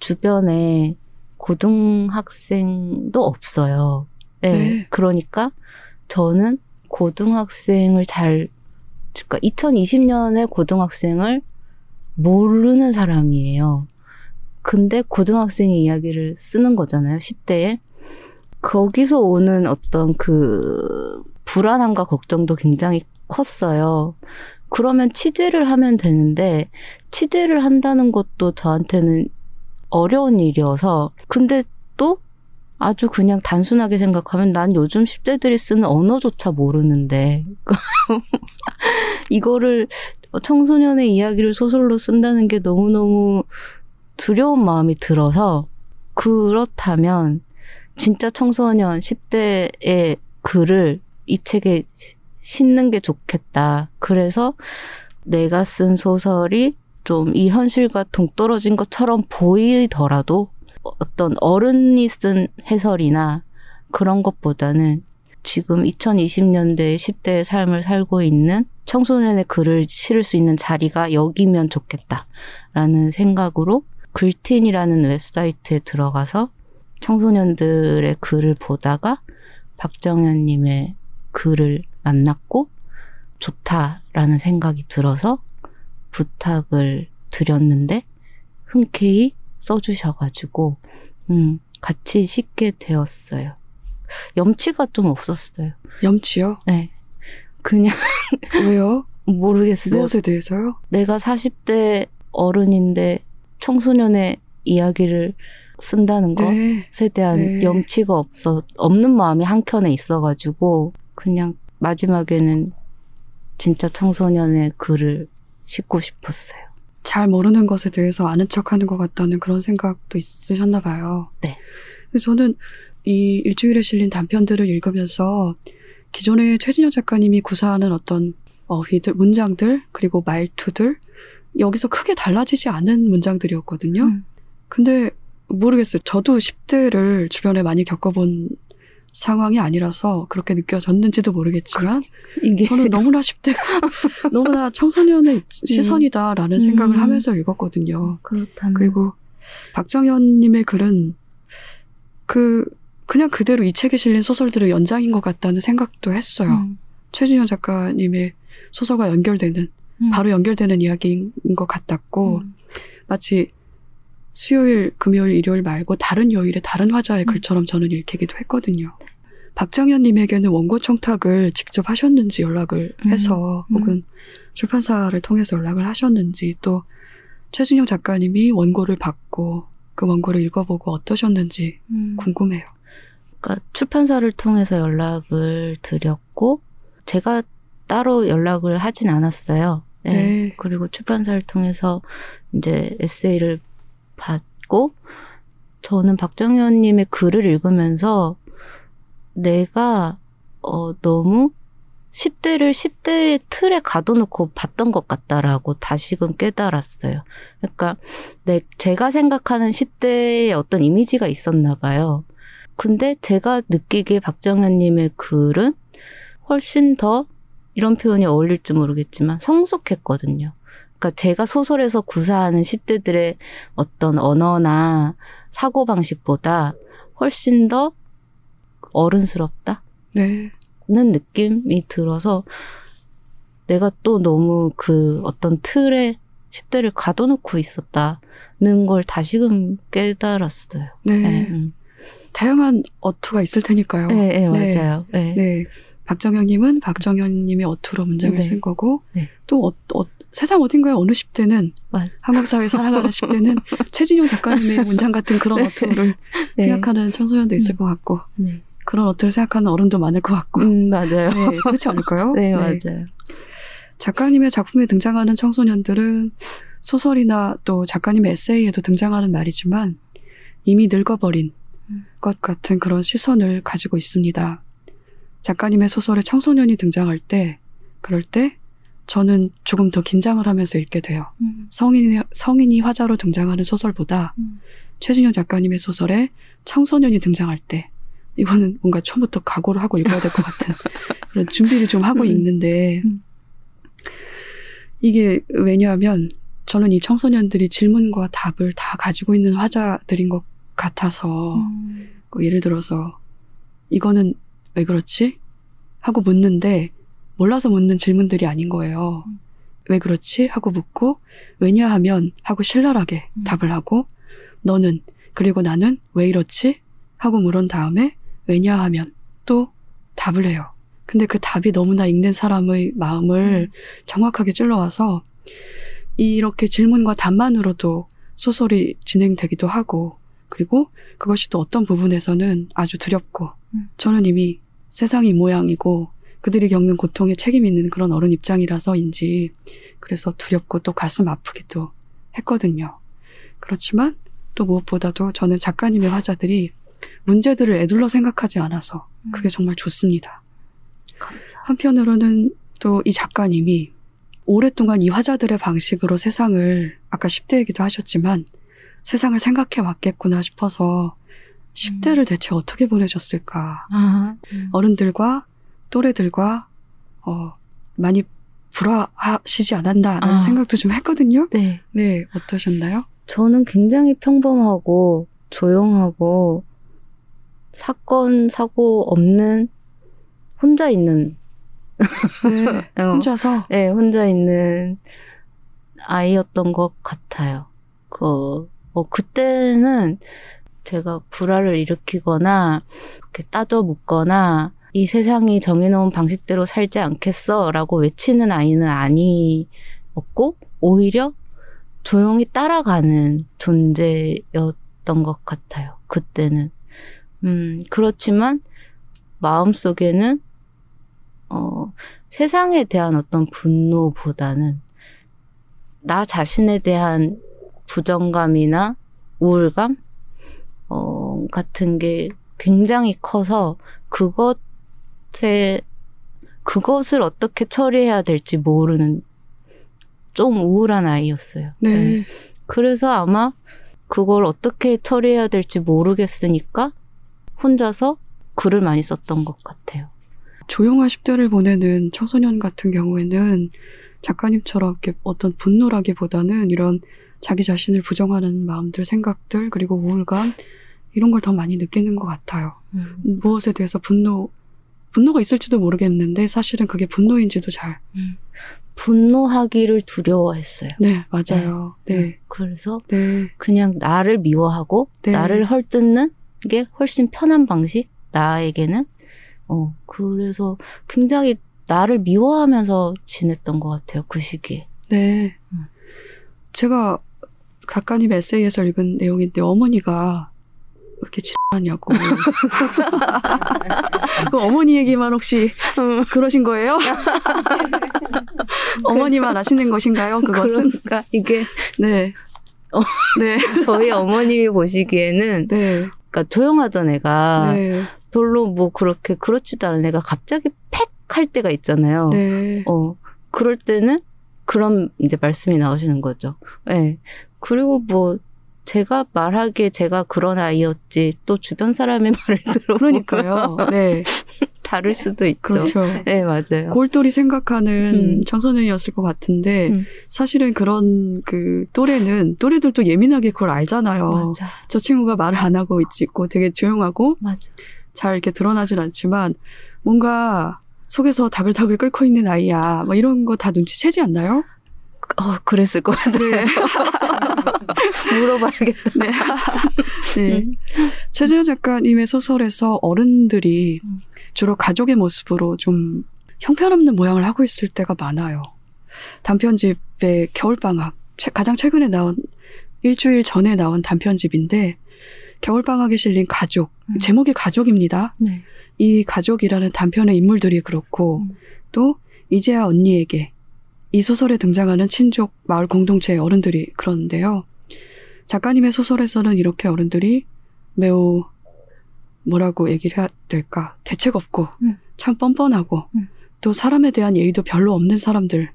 주변에 고등학생도 없어요. 네. 네. 그러니까 저는 고등학생을 잘, 그러니까 2020년에 고등학생을 모르는 사람이에요. 근데 고등학생의 이야기를 쓰는 거잖아요, 10대에. 거기서 오는 어떤 그 불안함과 걱정도 굉장히 컸어요. 그러면 취재를 하면 되는데 취재를 한다는 것도 저한테는 어려운 일이어서 근데 또 아주 그냥 단순하게 생각하면 난 요즘 10대들이 쓰는 언어조차 모르는데 이거를 청소년의 이야기를 소설로 쓴다는 게 너무너무 두려운 마음이 들어서 그렇다면 진짜 청소년 10대의 글을 이 책에 싣는 게 좋겠다. 그래서 내가 쓴 소설이 좀 이 현실과 동떨어진 것처럼 보이더라도 어떤 어른이 쓴 해설이나 그런 것보다는 지금 2020년대의 10대의 삶을 살고 있는 청소년의 글을 실을 수 있는 자리가 여기면 좋겠다라는 생각으로 글틴이라는 웹사이트에 들어가서 청소년들의 글을 보다가 박정현님의 글을 만났고 좋다라는 생각이 들어서 부탁을 드렸는데 흔쾌히 써주셔가지고 음, 같이 씻게 되었어요. 염치가 좀 없었어요. 염치요? 네. 그냥 왜요? 모르겠어요. 무엇에 대해서요? 내가 40대 어른인데 청소년의 이야기를 쓴다는 네. 것에 대한 네. 염치가 없어 없는 마음이 한켠에 있어가지고 그냥 마지막에는 진짜 청소년의 글을 싣고 싶었어요. 잘 모르는 것에 대해서 아는 척 하는 것 같다는 그런 생각도 있으셨나 봐요. 네. 저는 이 일주일에 실린 단편들을 읽으면서 기존에 최진영 작가님이 구사하는 어떤 어휘들, 문장들, 그리고 말투들, 여기서 크게 달라지지 않은 문장들이었거든요. 음. 근데 모르겠어요. 저도 10대를 주변에 많이 겪어본 상황이 아니라서 그렇게 느껴졌는지도 모르겠지만 이게 저는 너무나 10대가 너무나 청소년의 시선이다라는 생각을 음. 하면서 읽었거든요. 그렇다면 그리고 박정현 님의 글은 그 그냥 그대로 이 책에 실린 소설들의 연장인 것 같다는 생각도 했어요. 음, 최진현 작가님의 소설과 연결되는 음. 바로 연결되는 이야기인 것 같았고 음. 마치 수요일, 금요일, 일요일 말고 다른 요일에 다른 화자의 음. 글처럼 저는 읽히기도 했거든요. 박정현님에게는 원고 청탁을 직접 하셨는지 연락을 음. 해서 음. 혹은 출판사를 통해서 연락을 하셨는지 또 최준영 작가님이 원고를 받고 그 원고를 읽어보고 어떠셨는지 음. 궁금해요. 그러니까 출판사를 통해서 연락을 드렸고 제가 따로 연락을 하진 않았어요. 네. 네. 그리고 출판사를 통해서 이제 에세이를 받고 저는 박정현님의 글을 읽으면서 내가 어, 너무 10대를 10대의 틀에 가둬놓고 봤던 것 같다라고 다시금 깨달았어요. 그러니까 내, 제가 생각하는 10대의 어떤 이미지가 있었나 봐요. 근데 제가 느끼기에 박정현님의 글은 훨씬 더 이런 표현이 어울릴지 모르겠지만 성숙했거든요. 그러니까 제가 소설에서 구사하는 10대들의 어떤 언어나 사고방식보다 훨씬 더 어른스럽다? 네. 는 느낌이 들어서 내가 또 너무 그 어떤 틀에 10대를 가둬놓고 있었다는 걸 다시금 깨달았어요. 네. 네, 음. 다양한 어투가 있을 테니까요. 네, 네, 맞아요. 네. 네. 박정현님은 박정현님의 어투로 문장을 네. 쓴 거고, 네. 또 어, 어, 세상 어딘가에 어느 10대는, 맞- 한국 사회 살아가는 10대는 최진용 작가님의 문장 같은 그런 어투를 네. 생각하는 청소년도 있을 것 같고, 네. 그런 어투를 생각하는 어른도 많을 것 같고, 음, 맞아요. 네, 그렇지 않을까요? 네, 맞아요. 작가님의 작품에 등장하는 청소년들은 소설이나 또 작가님의 에세이에도 등장하는 말이지만 이미 늙어버린 음. 것 같은 그런 시선을 가지고 있습니다. 작가님의 소설에 청소년이 등장할 때, 그럴 때 저는 조금 더 긴장을 하면서 읽게 돼요. 음, 성인이, 성인이 화자로 등장하는 소설보다 음. 최진영 작가님의 소설에 청소년이 등장할 때, 이거는 뭔가 처음부터 각오를 하고 읽어야 될 것 같은 그런 준비를 좀 하고 음. 읽는데, 음. 이게 왜냐하면 저는 이 청소년들이 질문과 답을 다 가지고 있는 화자들인 것 같아서, 음. 그 예를 들어서, 이거는 왜 그렇지? 하고 묻는데, 몰라서 묻는 질문들이 아닌 거예요. 음. 왜 그렇지? 하고 묻고, 왜냐하면 하고 신랄하게 음. 답을 하고, 너는, 그리고 나는 왜 이렇지? 하고 물은 다음에, 왜냐하면 또 답을 해요. 근데 그 답이 너무나 읽는 사람의 마음을 정확하게 찔러와서, 이렇게 질문과 답만으로도 소설이 진행되기도 하고, 그리고 그것이 또 어떤 부분에서는 아주 두렵고, 음. 저는 이미 세상이 이 모양이고, 그들이 겪는 고통에 책임 있는 그런 어른 입장이라서인지, 그래서 두렵고 또 가슴 아프기도 했거든요. 그렇지만 또 무엇보다도 저는 작가님의 화자들이 문제들을 애둘러 생각하지 않아서 그게 정말 좋습니다. 감사. 한편으로는 또 이 작가님이 오랫동안 이 화자들의 방식으로 세상을 아까 10대 얘기도 하셨지만 세상을 생각해 왔겠구나 싶어서 10대를 대체 어떻게 보내셨을까? 아, 음. 어른들과 또래들과 어, 많이 불화하시지 않았나라는 아. 생각도 좀 했거든요. 네. 네, 어떠셨나요? 저는 굉장히 평범하고 조용하고 사건, 사고 없는 혼자 있는, 네, 어, 혼자서 네, 혼자 있는 아이였던 것 같아요. 그, 어, 그때는 제가 불화를 일으키거나, 이렇게 따져 묻거나, 이 세상이 정해놓은 방식대로 살지 않겠어 라고 외치는 아이는 아니었고, 오히려 조용히 따라가는 존재였던 것 같아요. 그때는. 음, 그렇지만, 마음 속에는, 어, 세상에 대한 어떤 분노보다는, 나 자신에 대한 부정감이나 우울감, 어, 같은 게 굉장히 커서, 그것 에, 그것을 어떻게 처리해야 될지 모르는 좀 우울한 아이였어요. 네, 그래서 아마 그걸 어떻게 처리해야 될지 모르겠으니까 혼자서 글을 많이 썼던 것 같아요. 조용한 10대를 보내는 청소년 같은 경우에는 작가님처럼 이렇게 어떤 분노라기보다는 이런 자기 자신을 부정하는 마음들, 생각들, 그리고 우울감, 이런 걸 더 많이 느끼는 것 같아요. 무엇에 대해서 분노 분노가 있을지도 모르겠는데 사실은 그게 분노인지도 잘. 분노하기를 두려워했어요. 네, 맞아요. 네. 그래서 네. 그냥 나를 미워하고 네. 나를 헐뜯는 게 훨씬 편한 방식 나에게는 어 그래서 굉장히 나를 미워하면서 지냈던 것 같아요 그 시기에 네. 음. 제가 각가님 에세이에서 읽은 내용인데 어머니가 왜 이렇게 치하냐고. 그 어머니 얘기만 혹시 그러신 거예요? 어머니만 아시는 것인가요? 그것은? 그러니까 이게 네. 어. 네. 저희 어머님이 보시기에는 네. 그러니까 조용하던 애가 네. 별로 뭐 그렇게 그렇지도 않은 애가 갑자기 팩 할 때가 있잖아요. 네. 어 그럴 때는 그런 이제 말씀이 나오시는 거죠. 예. 네. 그리고 뭐 제가 말하기에 제가 그런 아이였지 또 주변 사람의 말을 들어보면 그러니까요. 네. 다를 수도 있죠. 그렇죠. 네, 맞아요. 골똘히 생각하는 음. 청소년이었을 것 같은데 음. 사실은 그런 그 또래는 또래들도 예민하게 그걸 알잖아요. 맞아. 저 친구가 말을 안 하고 있고 되게 조용하고 맞아. 잘 이렇게 드러나진 않지만 뭔가 속에서 다글다글 끓고 있는 아이야. 뭐 이런 거 다 눈치채지 않나요? 어, 그랬을 것 같아요. 네. 물어봐야겠다. 네. 네. 음. 최재현 작가님의 소설에서 어른들이 음. 주로 가족의 모습으로 좀 형편없는 모양을 하고 있을 때가 많아요. 단편집의 겨울방학, 최- 가장 최근에 나온 일주일 전에 나온 단편집인데 겨울방학에 실린 가족, 음. 제목이 가족입니다. 네. 이 가족이라는 단편의 인물들이 그렇고 음. 또 이제야 언니에게 이 소설에 등장하는 친족 마을 공동체의 어른들이 그러는데요. 작가님의 소설에서는 이렇게 어른들이 매우 뭐라고 얘기를 해야 될까 대책 없고 음. 참 뻔뻔하고 음. 또 사람에 대한 예의도 별로 없는 사람들로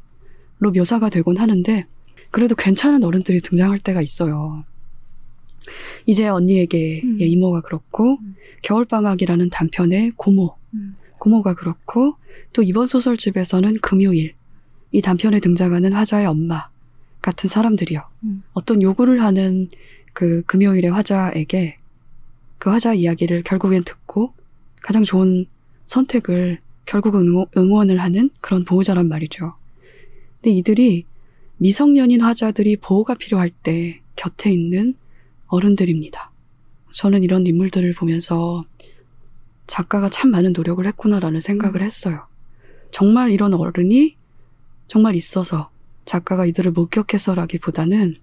묘사가 되곤 하는데 그래도 괜찮은 어른들이 등장할 때가 있어요. 이제 언니에게 음. 예, 이모가 그렇고 음. 겨울방학이라는 단편의 고모 음. 고모가 그렇고 또 이번 소설집에서는 금요일 이 단편에 등장하는 화자의 엄마 같은 사람들이요. 음. 어떤 요구를 하는 그 금요일의 화자에게 그 화자 이야기를 결국엔 듣고 가장 좋은 선택을 결국 응원, 응원을 하는 그런 보호자란 말이죠. 근데 이들이 미성년인 화자들이 보호가 필요할 때 곁에 있는 어른들입니다. 저는 이런 인물들을 보면서 작가가 참 많은 노력을 했구나라는 생각을 했어요. 정말 이런 어른이 정말 있어서 작가가 이들을 목격해서라기보다는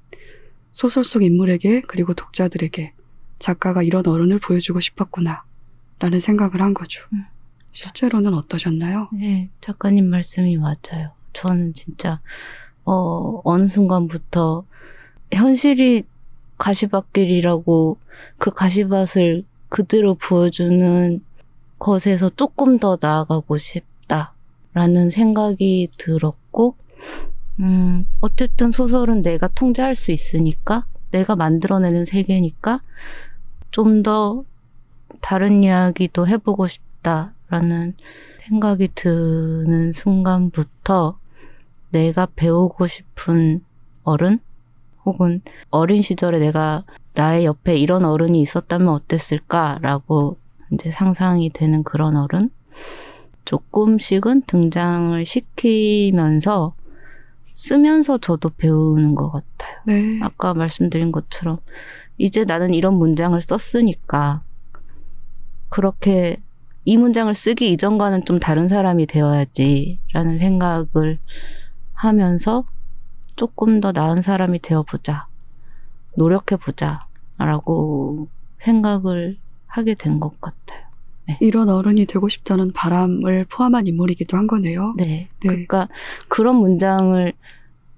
소설 속 인물에게 그리고 독자들에게 작가가 이런 어른을 보여주고 싶었구나 라는 생각을 한 거죠. 음. 실제로는 어떠셨나요? 네, 작가님 말씀이 맞아요. 저는 진짜, 어, 어느 순간부터 현실이 가시밭길이라고 그 가시밭을 그대로 보여주는 것에서 조금 더 나아가고 싶다라는 생각이 들었고, 음, 어쨌든 소설은 내가 통제할 수 있으니까, 내가 만들어내는 세계니까, 좀 더 다른 이야기도 해보고 싶다라는 생각이 드는 순간부터 내가 배우고 싶은 어른 혹은 어린 시절에 내가 나의 옆에 이런 어른이 있었다면 어땠을까라고 이제 상상이 되는 그런 어른 조금씩은 등장을 시키면서 쓰면서 저도 배우는 것 같아요. 네. 아까 말씀드린 것처럼 이제 나는 이런 문장을 썼으니까 그렇게 이 문장을 쓰기 이전과는 좀 다른 사람이 되어야지라는 생각을 하면서 조금 더 나은 사람이 되어보자. 노력해보자. 라고 생각을 하게 된 것 같아요. 이런 어른이 되고 싶다는 바람을 포함한 인물이기도 한 거네요. 네. 네. 그러니까 그런 문장을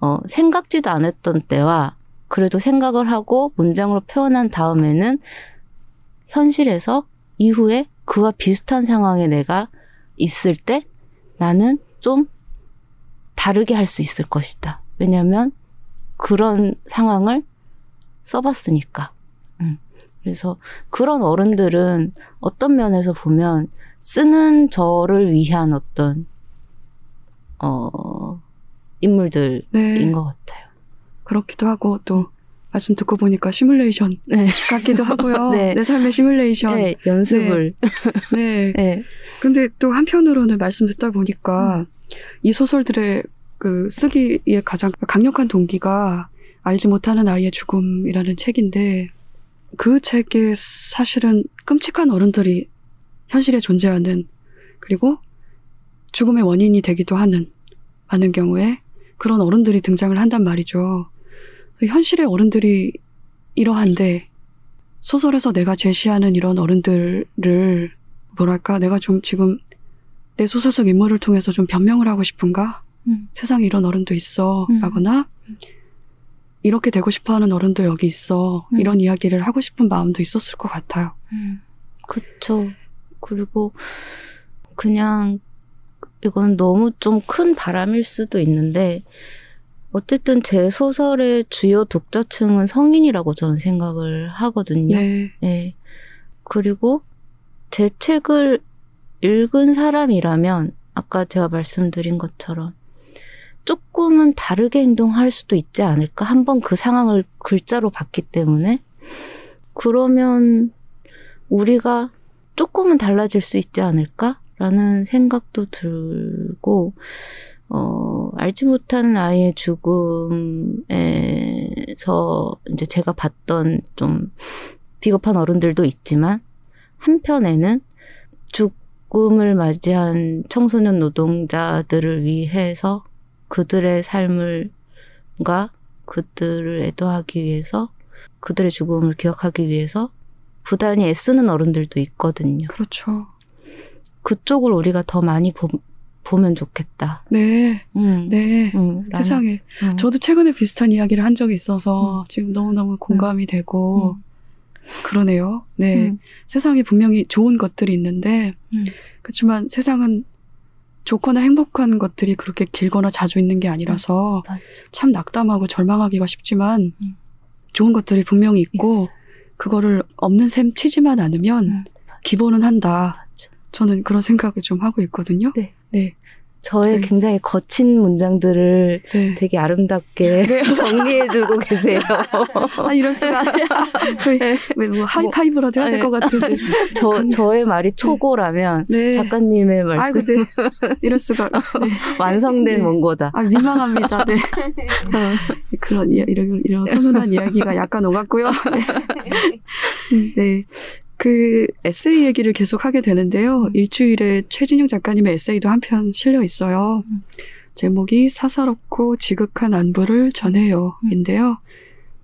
어, 생각지도 않았던 때와 그래도 생각을 하고 문장으로 표현한 다음에는 현실에서 이후에 그와 비슷한 상황에 내가 있을 때 나는 좀 다르게 할 수 있을 것이다. 왜냐하면 그런 상황을 써봤으니까. 음. 그래서 그런 어른들은 어떤 면에서 보면 쓰는 저를 위한 어떤 어 인물들인 네. 것 같아요. 그렇기도 하고 또 말씀 듣고 보니까 시뮬레이션 네. 같기도 하고요. 네. 내 삶의 시뮬레이션. 네, 연습을. 네. 네. 근데 또 한편으로는 말씀 듣다 보니까 이 소설들의 그 쓰기에 가장 강력한 동기가 알지 못하는 아이의 죽음이라는 책인데 그 책에 사실은 끔찍한 어른들이 현실에 존재하는 그리고 죽음의 원인이 되기도 하는 많은 경우에 그런 어른들이 등장을 한단 말이죠. 현실의 어른들이 이러한데 소설에서 내가 제시하는 이런 어른들을 뭐랄까 내가 좀 지금 내 소설 속 인물을 통해서 좀 변명을 하고 싶은가? 음. 세상에 이런 어른도 있어. 음. 라거나 이렇게 되고 싶어 하는 어른도 여기 있어. 음. 이런 이야기를 하고 싶은 마음도 있었을 것 같아요. 음, 그쵸. 그리고 그냥 이건 너무 좀 큰 바람일 수도 있는데 어쨌든 제 소설의 주요 독자층은 성인이라고 저는 생각을 하거든요. 네. 네. 그리고 제 책을 읽은 사람이라면 아까 제가 말씀드린 것처럼 조금은 다르게 행동할 수도 있지 않을까? 한번 그 상황을 글자로 봤기 때문에 그러면 우리가 조금은 달라질 수 있지 않을까? 라는 생각도 들고 어, 알지 못하는 아이의 죽음에서 이제 제가 봤던 좀 비겁한 어른들도 있지만 한편에는 죽음을 맞이한 청소년 노동자들을 위해서 그들의 삶을과 그들을 애도하기 위해서 그들의 죽음을 기억하기 위해서 부단히 애쓰는 어른들도 있거든요. 그렇죠. 그쪽을 우리가 더 많이 보, 보면 좋겠다. 네. 음, 네. 음, 세상에. 음. 저도 최근에 비슷한 이야기를 한 적이 있어서 지금 너무너무 공감이 되고 그러네요. 네. 음. 세상에 분명히 좋은 것들이 있는데 음. 그렇지만 세상은 좋거나 행복한 것들이 그렇게 길거나 자주 있는 게 아니라서 맞아. 참 낙담하고 절망하기가 쉽지만 음. 좋은 것들이 분명히 있고 있어. 그거를 없는 셈 치지만 않으면 음. 기본은 한다. 맞아. 저는 그런 생각을 좀 하고 있거든요. 네. 네. 저의 저희- 굉장히 거친 문장들을 네. 되게 아름답게 정리해주고 계세요. 아, 이럴 수가 아니야. 저희, 네. 왜, 뭐, 하이파이브라도 해야 될 네. 것 같은데. 저, 근- 저의 말이 초고라면 네. 작가님의 말씀 아이고, 네. 이럴 수가. 네. 완성된 네. 원고다. 아, 민망합니다. 네. 그런, 이야- 이런, 이런 훈훈한 이야기가 약간 오갔고요. 네. 네. 그 에세이 얘기를 계속 하게 되는데요. 일주일에 최진영 작가님의 에세이도 한 편 실려 있어요. 음. 제목이 사사롭고 지극한 안부를 전해요. 음. 인데요.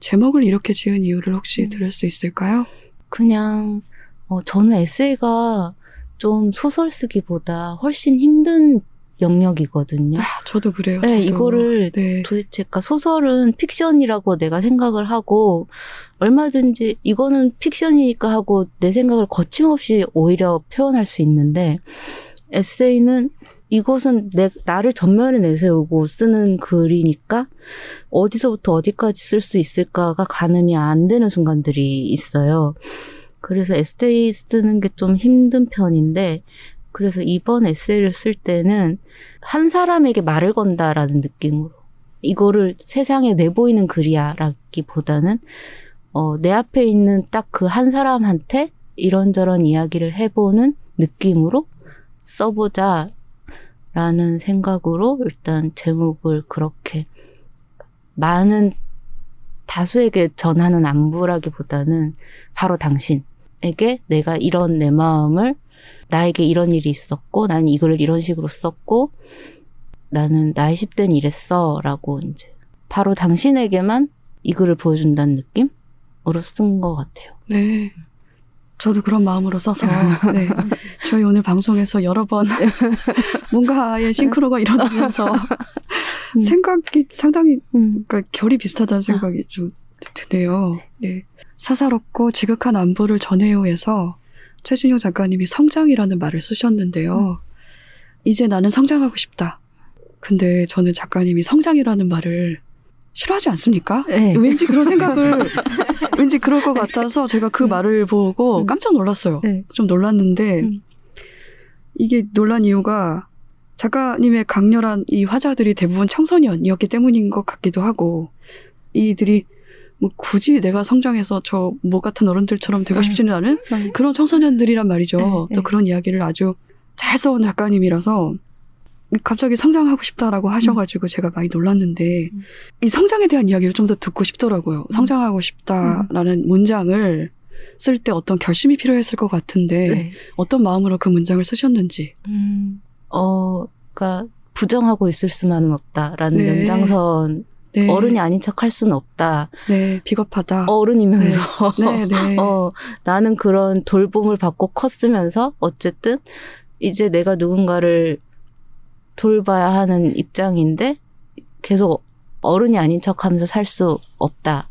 제목을 이렇게 지은 이유를 혹시 음. 들을 수 있을까요? 그냥 어, 저는 에세이가 좀 소설 쓰기보다 훨씬 힘든 영역이거든요. 아, 저도 그래요. 네, 저도. 이거를 네. 도대체 그러니까 소설은 픽션이라고 내가 생각을 하고 얼마든지 이거는 픽션이니까 하고 내 생각을 거침없이 오히려 표현할 수 있는데 에세이는 이것은 내, 나를 전면에 내세우고 쓰는 글이니까 어디서부터 어디까지 쓸 수 있을까가 가늠이 안 되는 순간들이 있어요. 그래서 에세이 쓰는 게 좀 힘든 편인데 그래서 이번 에세이를 쓸 때는 한 사람에게 말을 건다라는 느낌으로 이거를 세상에 내보이는 글이야라기보다는 어, 내 앞에 있는 딱 그 한 사람한테 이런저런 이야기를 해보는 느낌으로 써보자 라는 생각으로 일단 제목을 그렇게 많은 다수에게 전하는 안부라기보다는 바로 당신에게 내가 이런 내 마음을 나에게 이런 일이 있었고 나는 이 글을 이런 식으로 썼고 나는 나의 10대는 이랬어 라고 이제 바로 당신에게만 이 글을 보여준다는 느낌으로 쓴 것 같아요. 네. 저도 그런 마음으로 써서 네. 저희 오늘 방송에서 여러 번 뭔가의 싱크로가 일어나면서 음. 생각이 상당히 음. 그러니까 결이 비슷하다는 생각이 좀 드네요. 네. 사사롭고 지극한 안부를 전해요에서 최진용 작가님이 성장이라는 말을 쓰셨는데요. 이제 나는 성장하고 싶다. 근데 저는 작가님이 성장이라는 말을 싫어하지 않습니까? 네. 왠지 그런 생각을 왠지 그럴 것 같아서 제가 그 음. 말을 보고 음. 깜짝 놀랐어요. 네. 좀 놀랐는데 음. 이게 놀란 이유가 작가님의 강렬한 이 화자들이 대부분 청소년이었기 때문인 것 같기도 하고 이들이 뭐 굳이 내가 성장해서 저 뭐 같은 어른들처럼 되고 싶지는 않은 그런 청소년들이란 말이죠. 네, 또 네. 그런 이야기를 아주 잘 써온 작가님이라서 갑자기 성장하고 싶다라고 하셔가지고 제가 많이 놀랐는데 음. 이 성장에 대한 이야기를 좀 더 듣고 싶더라고요. 성장하고 싶다라는 문장을 쓸 때 어떤 결심이 필요했을 것 같은데 네. 어떤 마음으로 그 문장을 쓰셨는지. 음, 어, 그러니까 부정하고 있을 수만은 없다라는 네. 연장선 네, 어른이 아닌 척 할 수는 없다. 네 비겁하다. 어른이면서 네, 네. 어, 나는 그런 돌봄을 받고 컸으면서 어쨌든 이제 내가 누군가를 돌봐야 하는 입장인데 계속 어른이 아닌 척 하면서 살 수 없다.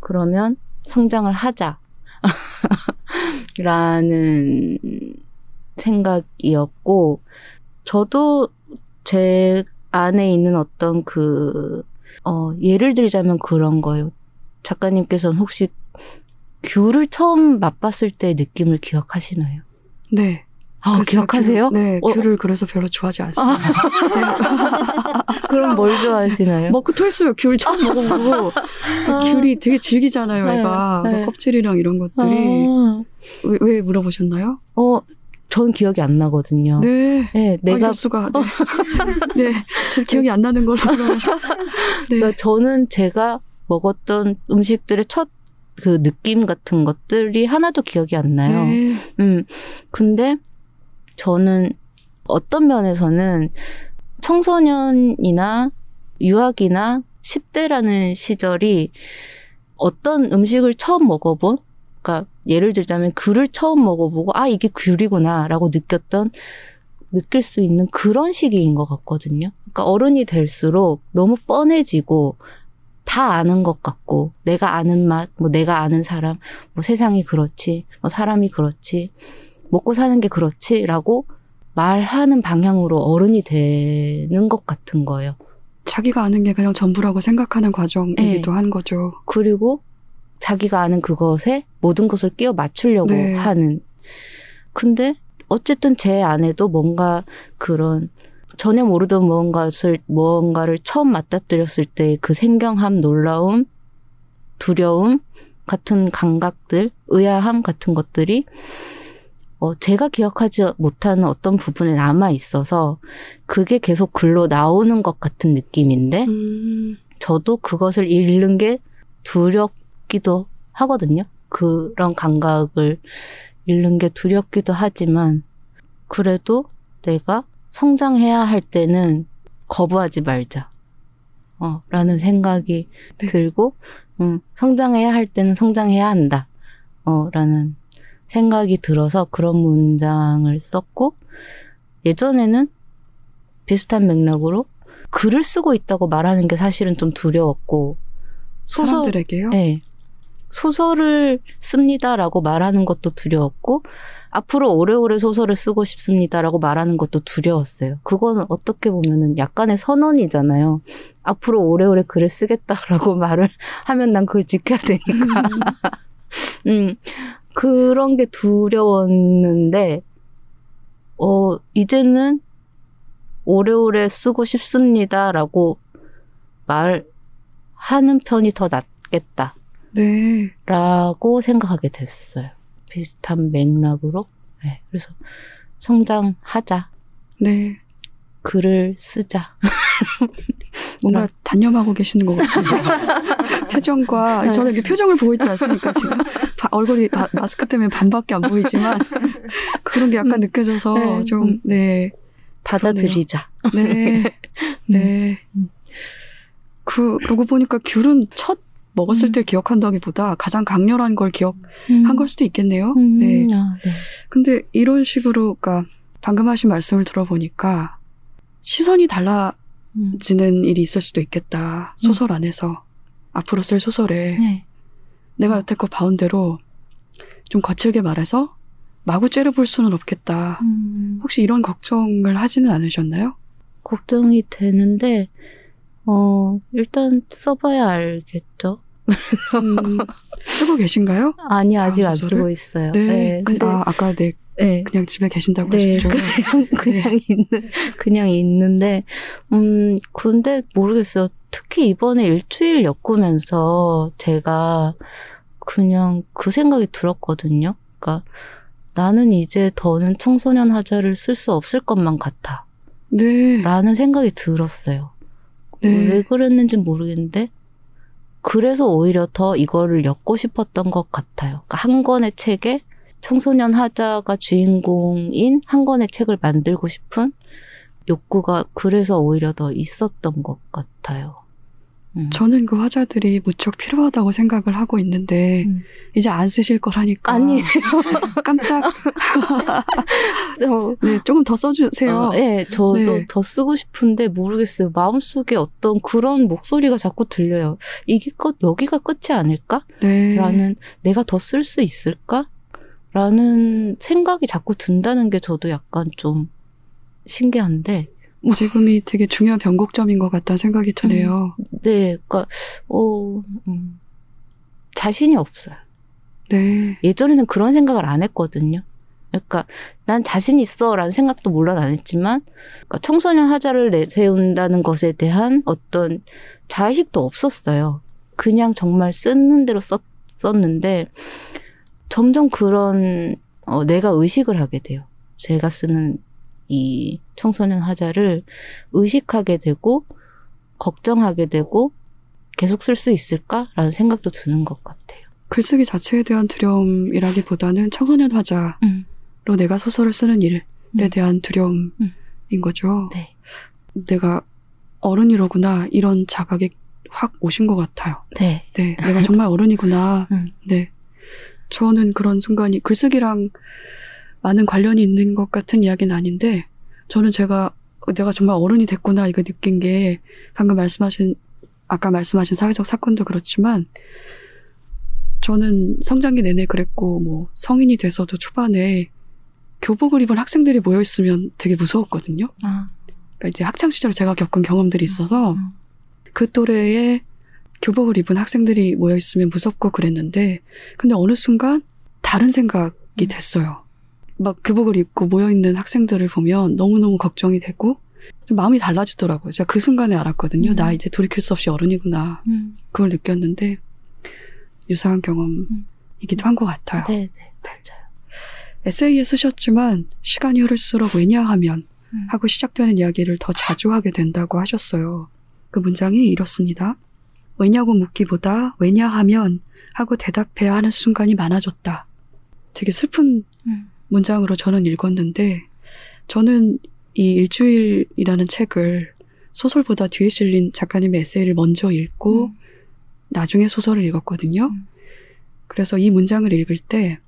그러면 성장을 하자. 라는 생각이었고, 저도 제 안에 있는 어떤 그, 어, 예를 들자면 그런 거예요. 작가님께서는 혹시 귤을 처음 맛봤을 때 느낌을 기억하시나요? 네. 아, 기억하세요? 귤, 네, 어. 귤을 그래서 별로 좋아하지 않습니다. 그럼 뭘 좋아하시나요? 먹고 토했어요. 귤 처음 먹어보고 아. 귤이 되게 질기잖아요. 네, 얘가 네. 뭐 껍질이랑 이런 것들이 아, 왜, 왜 물어보셨나요? 어, 전 기억이 안 나거든요. 네. 네, 내가 내가 수가 네. 네, 저 기억이 안 나는 걸로. 네. 그러니까 저는 제가 먹었던 음식들의 첫 그 느낌 같은 것들이 하나도 기억이 안 나요. 네. 음, 근데 저는 어떤 면에서는 청소년이나 유학이나 10대라는 시절이 어떤 음식을 처음 먹어본, 그러니까 예를 들자면 귤을 처음 먹어보고, 아, 이게 귤이구나라고 느꼈던, 느낄 수 있는 그런 시기인 것 같거든요. 그러니까 어른이 될수록 너무 뻔해지고, 다 아는 것 같고, 내가 아는 맛, 뭐 내가 아는 사람, 뭐 세상이 그렇지, 뭐 사람이 그렇지, 먹고 사는 게 그렇지라고 말하는 방향으로 어른이 되는 것 같은 거예요. 자기가 아는 게 그냥 전부라고 생각하는 과정이기도 한 거죠. 그리고 자기가 아는 그것에 모든 것을 끼워 맞추려고 네. 하는. 근데 어쨌든 제 안에도 뭔가 그런 전혀 모르던 무언가를 무언가를 처음 맞닥뜨렸을 때그 생경함, 놀라움, 두려움 같은 감각들, 의아함 같은 것들이 어, 제가 기억하지 못하는 어떤 부분에 남아 있어서 그게 계속 글로 나오는 것 같은 느낌인데 음, 저도 그것을 잃는 게 두렵 기도 하거든요. 그런 감각을 잃는 게 두렵기도 하지만 그래도 내가 성장해야 할 때는 거부하지 말자. 어, 라는 생각이 네. 들고, 음, 성장해야 할 때는 성장해야 한다. 어, 라는 생각이 들어서 그런 문장을 썼고, 예전에는 비슷한 맥락으로 글을 쓰고 있다고 말하는 게 사실은 좀 두려웠고, 소설, 사람들에게요. 네. 소설을 씁니다라고 말하는 것도 두려웠고, 앞으로 오래오래 소설을 쓰고 싶습니다라고 말하는 것도 두려웠어요. 그거는 어떻게 보면은 약간의 선언이잖아요. 앞으로 오래오래 글을 쓰겠다라고 말을 하면 난 그걸 지켜야 되니까. 음, 그런 게 두려웠는데, 어, 이제는 오래오래 쓰고 싶습니다라고 말하는 편이 더 낫겠다. 네. 라고 생각하게 됐어요. 비슷한 맥락으로. 네, 그래서 성장하자. 네. 글을 쓰자. 뭔가 나- 단념하고 계시는 것 같은데. 표정과, 네. 저는 이렇게 표정을 보고 있지 않습니까, 지금? 바- 얼굴이 바- 마스크 때문에 반밖에 안 보이지만, 그런 게 약간 느껴져서 네. 좀, 네. 받아들이자. 네. 네. 음. 그러고 보니까 귤은 첫 먹었을 음. 때 기억한다기보다 가장 강렬한 걸 기억한 걸 수도 있겠네요. 음, 네. 아, 네. 근데 이런 식으로, 그러니까 방금 하신 말씀을 들어보니까 시선이 달라지는 음. 일이 있을 수도 있겠다. 소설 안에서. 앞으로 쓸 소설에. 네. 내가 여태껏 봐온 대로 좀 거칠게 말해서 마구 째려볼 수는 없겠다. 음, 혹시 이런 걱정을 하지는 않으셨나요? 걱정이 되는데, 어, 일단 써봐야 알겠죠. 음, 쓰고 계신가요? 아니 아직 안 소설을? 쓰고 있어요. 네. 네, 그- 근데 아, 아까 네, 네. 그냥 집에 계신다고 네, 하셨죠? 그냥, 그냥 있는, 그냥 있는데, 음, 근데 모르겠어요. 특히 이번에 일주일 엮으면서 제가 그냥 그 생각이 들었거든요. 그러니까 나는 이제 더는 청소년 하자를 쓸 수 없을 것만 같아. 네. 라는 생각이 들었어요. 네. 왜 그랬는지 모르겠는데, 그래서 오히려 더 이거를 엮고 싶었던 것 같아요. 그러니까 한 권의 책에 청소년 하자가 주인공인 한 권의 책을 만들고 싶은 욕구가 그래서 오히려 더 있었던 것 같아요. 음. 저는 그 화자들이 무척 필요하다고 생각을 하고 있는데 음. 이제 안 쓰실 거라니까 아니에요. 깜짝 어, 네 조금 더 써주세요. 어, 예, 저도 네. 더 쓰고 싶은데 모르겠어요. 마음속에 어떤 그런 목소리가 자꾸 들려요. 이게 끝, 여기가 끝이 아닐까? 네. 라는 내가 더 쓸 수 있을까? 라는 생각이 자꾸 든다는 게 저도 약간 좀 신기한데 지금이 되게 중요한 변곡점인 것 같다는 생각이 드네요. 네, 그러니까 어 음, 자신이 없어요. 네. 예전에는 그런 생각을 안 했거든요. 그러니까 난 자신 있어라는 생각도 물론 안 했지만 그러니까 청소년 하자를 내세운다는 것에 대한 어떤 자의식도 없었어요. 그냥 정말 쓰는 대로 썼, 썼는데 점점 그런 어, 내가 의식을 하게 돼요. 제가 쓰는 이 청소년 하자를 의식하게 되고 걱정하게 되고 계속 쓸 수 있을까라는 생각도 드는 것 같아요. 글쓰기 자체에 대한 두려움이라기보다는 청소년 화자로 음. 내가 소설을 쓰는 일에 음. 대한 두려움인 음. 거죠. 네. 내가 어른이로구나 이런 자각이 확 오신 것 같아요. 네. 네, 내가 정말 어른이구나. 음. 네. 저는 그런 순간이 글쓰기랑 많은 관련이 있는 것 같은 이야기는 아닌데, 저는 제가, 내가 정말 어른이 됐구나, 이거 느낀 게, 방금 말씀하신, 아까 말씀하신 사회적 사건도 그렇지만, 저는 성장기 내내 그랬고, 뭐, 성인이 돼서도 초반에 교복을 입은 학생들이 모여 있으면 되게 무서웠거든요. 아, 그러니까 이제 학창 시절에 제가 겪은 경험들이 있어서, 음. 그 또래에 교복을 입은 학생들이 모여 있으면 무섭고 그랬는데, 근데 어느 순간 다른 생각이 음. 됐어요. 막 교복을 입고 모여 있는 학생들을 보면 너무너무 걱정이 되고, 좀 마음이 달라지더라고요. 제가 그 순간에 알았거든요. 음. 나 이제 돌이킬 수 없이 어른이구나. 음. 그걸 느꼈는데, 유사한 경험이기도 한 것 같아요. 네, 네, 맞아요. 에세이에 쓰셨지만, 시간이 흐를수록 왜냐하면 음. 하고 시작되는 이야기를 더 자주 하게 된다고 하셨어요. 그 문장이 이렇습니다. 왜냐고 묻기보다 왜냐하면 하고 대답해야 하는 순간이 많아졌다. 되게 슬픈 음. 문장으로 저는 읽었는데 저는 이 일주일이라는 책을 소설보다 뒤에 실린 작가님의 에세이를 먼저 읽고 음. 나중에 소설을 읽었거든요. 음. 그래서 이 문장을 읽을 때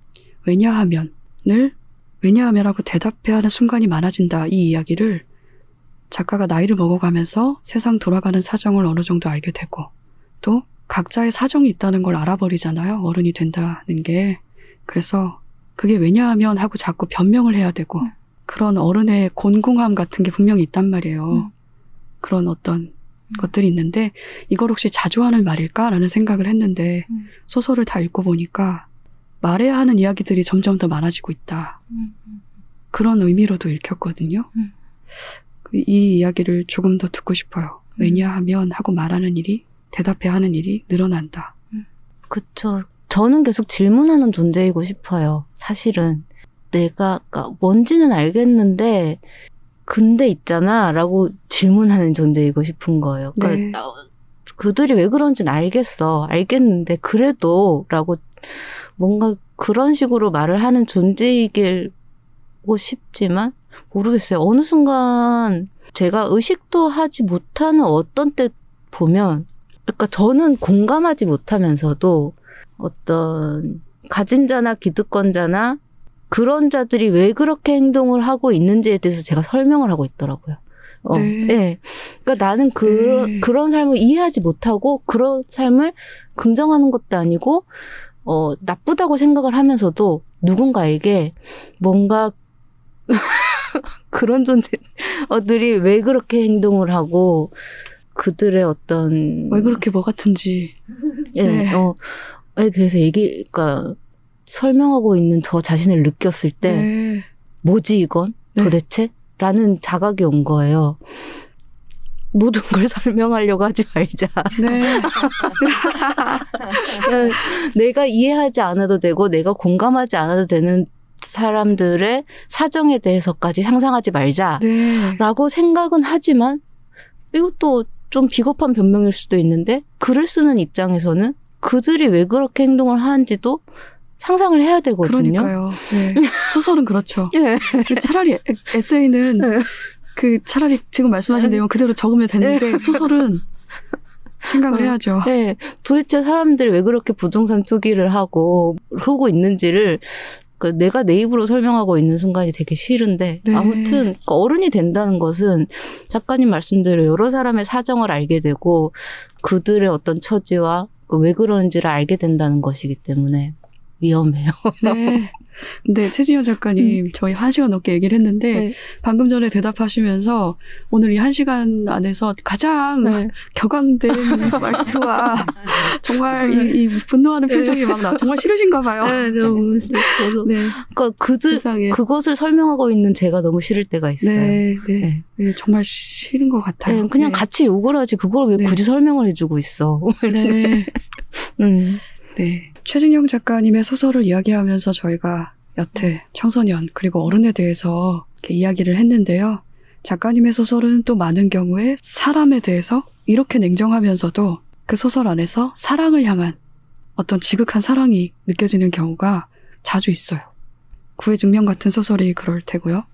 왜냐하면을 왜냐하면하고 대답해야 하는 순간이 많아진다 이 이야기를 작가가 나이를 먹어가면서 세상 돌아가는 사정을 어느 정도 알게 되고 또 각자의 사정이 있다는 걸 알아버리잖아요 어른이 된다는 게 그래서 그게 왜냐하면 하고 자꾸 변명을 해야 되고 음. 그런 어른의 곤궁함 같은 게 분명히 있단 말이에요 음. 그런 어떤 것들이 있는데 이걸 혹시 자주 하는 말일까라는 생각을 했는데 음. 소설을 다 읽고 보니까 말해야 하는 이야기들이 점점 더 많아지고 있다. 음. 음. 그런 의미로도 읽혔거든요. 음. 그이 이야기를 조금 더 듣고 싶어요. 음. 왜냐하면 하고 말하는 일이 대답해야 하는 일이 늘어난다. 그쵸. 저는 계속 질문하는 존재이고 싶어요. 사실은. 내가, 그러니까 뭔지는 알겠는데, 근데 있잖아. 라고 질문하는 존재이고 싶은 거예요. 그러니까 네. 어, 그들이 왜 그런지는 알겠어. 알겠는데, 그래도, 라고 뭔가 그런 식으로 말을 하는 존재이길고 싶지만, 모르겠어요. 어느 순간 제가 의식도 하지 못하는 어떤 때 보면, 그러니까 저는 공감하지 못하면서도 어떤 가진 자나 기득권자나 그런 자들이 왜 그렇게 행동을 하고 있는지에 대해서 제가 설명을 하고 있더라고요. 어, 네. 예. 그러니까 나는 그, 네. 그런 삶을 이해하지 못하고 그런 삶을 긍정하는 것도 아니고 어, 나쁘다고 생각을 하면서도 누군가에게 뭔가 그런 존재들이 왜 그렇게 행동을 하고 그들의 어떤 왜 그렇게 뭐 같은지. 예, 네. 어, 대해서 얘기, 그러니까 설명하고 있는 저 자신을 느꼈을 때 네. 뭐지 이건 네. 도대체? 라는 자각이 온 거예요. 모든 걸 설명하려고 하지 말자. 네. 내가 이해하지 않아도 되고 내가 공감하지 않아도 되는 사람들의 사정에 대해서까지 상상하지 말자. 네. 라고 생각은 하지만 이것도 좀 비겁한 변명일 수도 있는데 글을 쓰는 입장에서는 그들이 왜 그렇게 행동을 하는지도 상상을 해야 되거든요. 그러니까요. 네. 소설은 그렇죠. 네. 그 차라리 에- 에세이는 네. 그 차라리 지금 말씀하신 네. 내용 그대로 적으면 되는데 소설은 생각을 네. 해야죠. 네, 도대체 사람들이 왜 그렇게 부동산 투기를 하고 그러고 있는지를 그 내가 내 입으로 설명하고 있는 순간이 되게 싫은데 네. 아무튼 그 어른이 된다는 것은 작가님 말씀대로 여러 사람의 사정을 알게 되고 그들의 어떤 처지와 그 왜 그러는지를 알게 된다는 것이기 때문에 위험해요. 네. 근데 최진현 작가님 저희 한 시간 넘게 얘기를 했는데 음. 네. 방금 전에 대답하시면서 오늘 이 한 시간 안에서 가장 네. 격앙된 말투와 정말 이, 이 분노하는 표정이 막 나. 정말 싫으신가 봐요. 네, 너무 그래서 네. 그러니까 그들 세상에. 그것을 설명하고 있는 제가 너무 싫을 때가 있어요. 네, 네, 네. 네, 정말 싫은 것 같아요. 네, 그냥 네. 같이 욕을 하지 그걸 왜 네. 굳이 설명을 해주고 있어. 네. 음. 네. 최진영 작가님의 소설을 이야기하면서 저희가 여태 청소년 그리고 어른에 대해서 이렇게 이야기를 했는데요. 작가님의 소설은 또 많은 경우에 사람에 대해서 이렇게 냉정하면서도 그 소설 안에서 사랑을 향한 어떤 지극한 사랑이 느껴지는 경우가 자주 있어요. 구의 증명 같은 소설이 그럴 테고요.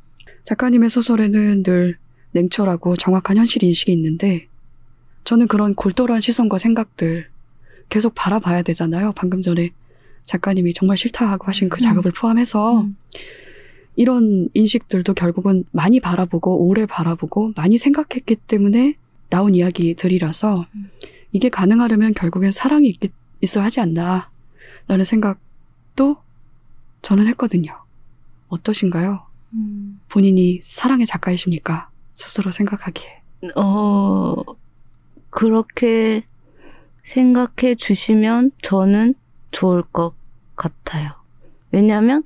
작가님의 소설에는 늘 냉철하고 정확한 현실 인식이 있는데 저는 그런 골똘한 시선과 생각들 계속 바라봐야 되잖아요. 방금 전에 작가님이 정말 싫다 하고 하신 그 음. 작업을 포함해서 음. 이런 인식들도 결국은 많이 바라보고 오래 바라보고 많이 생각했기 때문에 나온 이야기들이라서 음. 이게 가능하려면 결국엔 사랑이 있, 있어야 하지 않나 라는 생각도 저는 했거든요. 어떠신가요? 음. 본인이 사랑의 작가이십니까? 스스로 생각하기에. 어, 그렇게 생각해 주시면 저는 좋을 것 같아요. 왜냐하면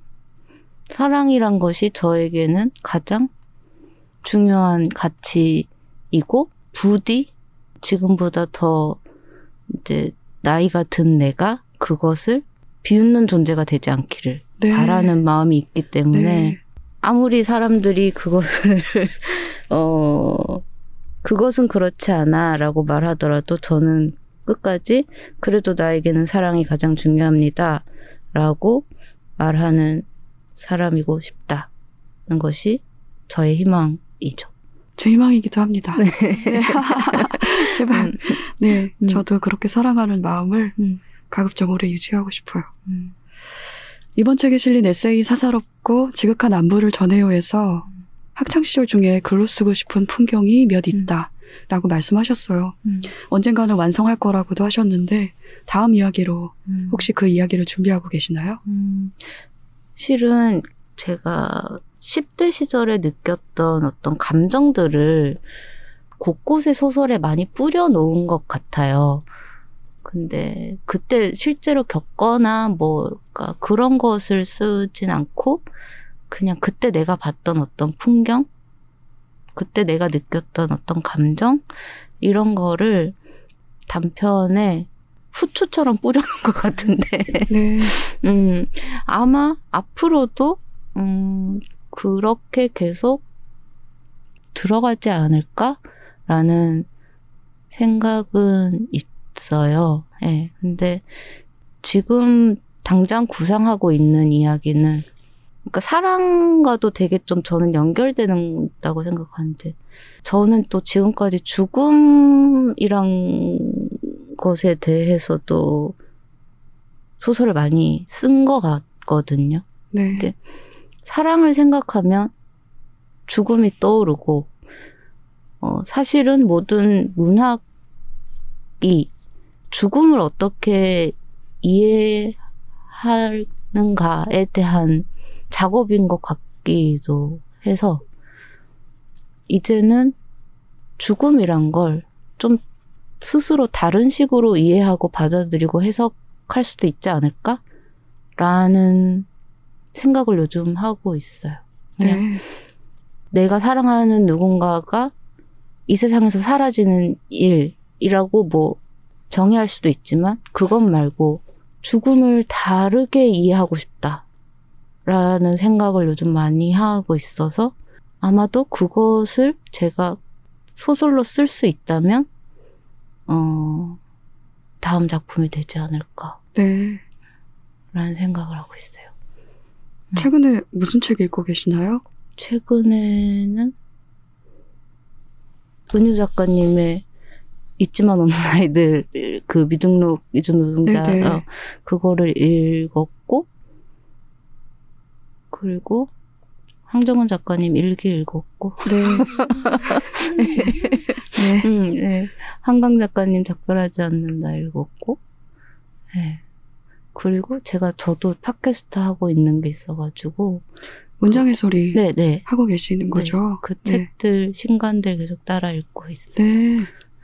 사랑이란 것이 저에게는 가장 중요한 가치이고 부디 지금보다 더 이제 나이가 든 내가 그것을 비웃는 존재가 되지 않기를 네. 바라는 마음이 있기 때문에 네. 아무리 사람들이 그것을 어 그것은 그렇지 않아라고 말하더라도 저는 끝까지 그래도 나에게는 사랑이 가장 중요합니다 라고 말하는 사람이고 싶다는 것이 저의 희망이죠. 제 희망이기도 합니다. 네. 제발. 음, 네. 음. 저도 그렇게 사랑하는 마음을 음, 가급적 오래 유지하고 싶어요. 음. 이번 책에 실린 에세이 사사롭고 지극한 안부를 전해요에서 학창 시절 중에 글로 쓰고 싶은 풍경이 몇 있다. 라고 말씀하셨어요. 음. 언젠가는 완성할 거라고도 하셨는데 다음 이야기로 음. 혹시 그 이야기를 준비하고 계시나요? 음, 실은 제가 10대 시절에 느꼈던 어떤 감정들을 곳곳에 소설에 많이 뿌려놓은 것 같아요. 근데 그때 실제로 겪거나 뭐가 그런 것을 쓰진 않고 그냥 그때 내가 봤던 어떤 풍경, 그때 내가 느꼈던 어떤 감정 이런 거를 단편에 후추처럼 뿌려놓은 것 같은데 네. 음, 아마 앞으로도, 음, 그렇게 계속 들어가지 않을까라는 생각은 있어요. 예. 근데 지금 당장 구상하고 있는 이야기는, 그러니까 사랑과도 되게 좀 저는 연결되는다고 생각하는데, 저는 또 지금까지 죽음이란 것에 대해서도 소설을 많이 쓴 것 같거든요. 네. 네. 사랑을 생각하면 죽음이 떠오르고, 어, 사실은 모든 문학이 죽음을 어떻게 이해하는가에 대한 작업인 것 같기도 해서, 이제는 죽음이란 걸 좀 스스로 다른 식으로 이해하고 받아들이고 해석 생각할 수도 있지 않을까? 라는 생각을 요즘 하고 있어요. 그냥 네. 내가 사랑하는 누군가가 이 세상에서 사라지는 일이라고 뭐 정의할 수도 있지만 그것 말고 죽음을 다르게 이해하고 싶다. 라는 생각을 요즘 많이 하고 있어서 아마도 그것을 제가 소설로 쓸 수 있다면 어 다음 작품이 되지 않을까 네. 라는 생각을 하고 있어요. 최근에 무슨 책 읽고 계시나요? 최근에는 은유 작가님의 있지만 없는 아이들 그 미등록 이주 노동자 네네. 어, 그거를 읽었고 그리고 황정은 작가님 일기 읽었고 네. 네. 음, 네. 한강 작가님 작별하지 않는다 읽었고 네. 그리고 제가 저도 팟캐스트 하고 있는 게 있어가지고 문장의 소리 네 네 하고 계시는 거죠? 그 네. 책들 신간들 계속 따라 읽고 있어요. 네.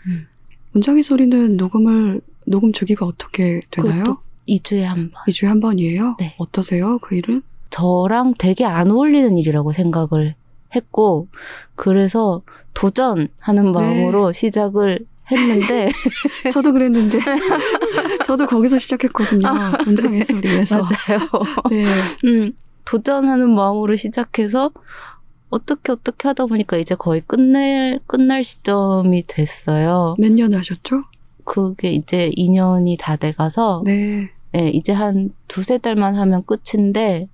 음. 문장의 소리는 녹음을 녹음 주기가 어떻게 되나요? 그것도 2주에 한 번. 2주에 한 번이에요? 네. 어떠세요? 그 일은? 저랑 되게 안 어울리는 일이라고 생각을 했고, 그래서 도전하는 마음으로 시작을 했는데, 저도 그랬는데. 저도 거기서 시작했거든요. 문장의 소리에서. 맞아요. 네. 음, 도전하는 마음으로 시작해서, 어떻게 어떻게 하다 보니까 이제 거의 끝낼, 끝날 시점이 됐어요. 몇 년 하셨죠? 그게 이제 2년이 다 돼가서, 네. 네, 이제 한 두세 달만 하면 끝인데,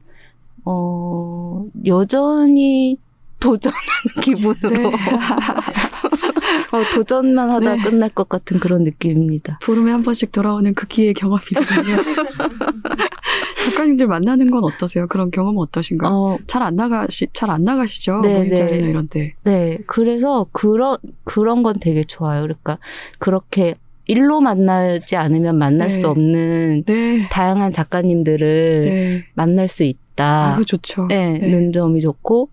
어, 여전히 도전하는 기분으로. 네. 어, 도전만 하다 네. 끝날 것 같은 그런 느낌입니다. 보름에 한 번씩 돌아오는 그 기의 경험이거든요. 작가님들 만나는 건 어떠세요? 그런 경험은 어떠신가요? 어, 잘안 나가시, 잘 안 나가시죠? 네, 모임 자리나 네. 이런 데. 네. 그래서 그런, 그런 건 되게 좋아요. 그러니까 그렇게 일로 만나지 않으면 만날 네. 수 없는 네. 다양한 작가님들을 네. 만날 수 아, 있다. 그 좋죠. 네, 네. 는 점이 좋고,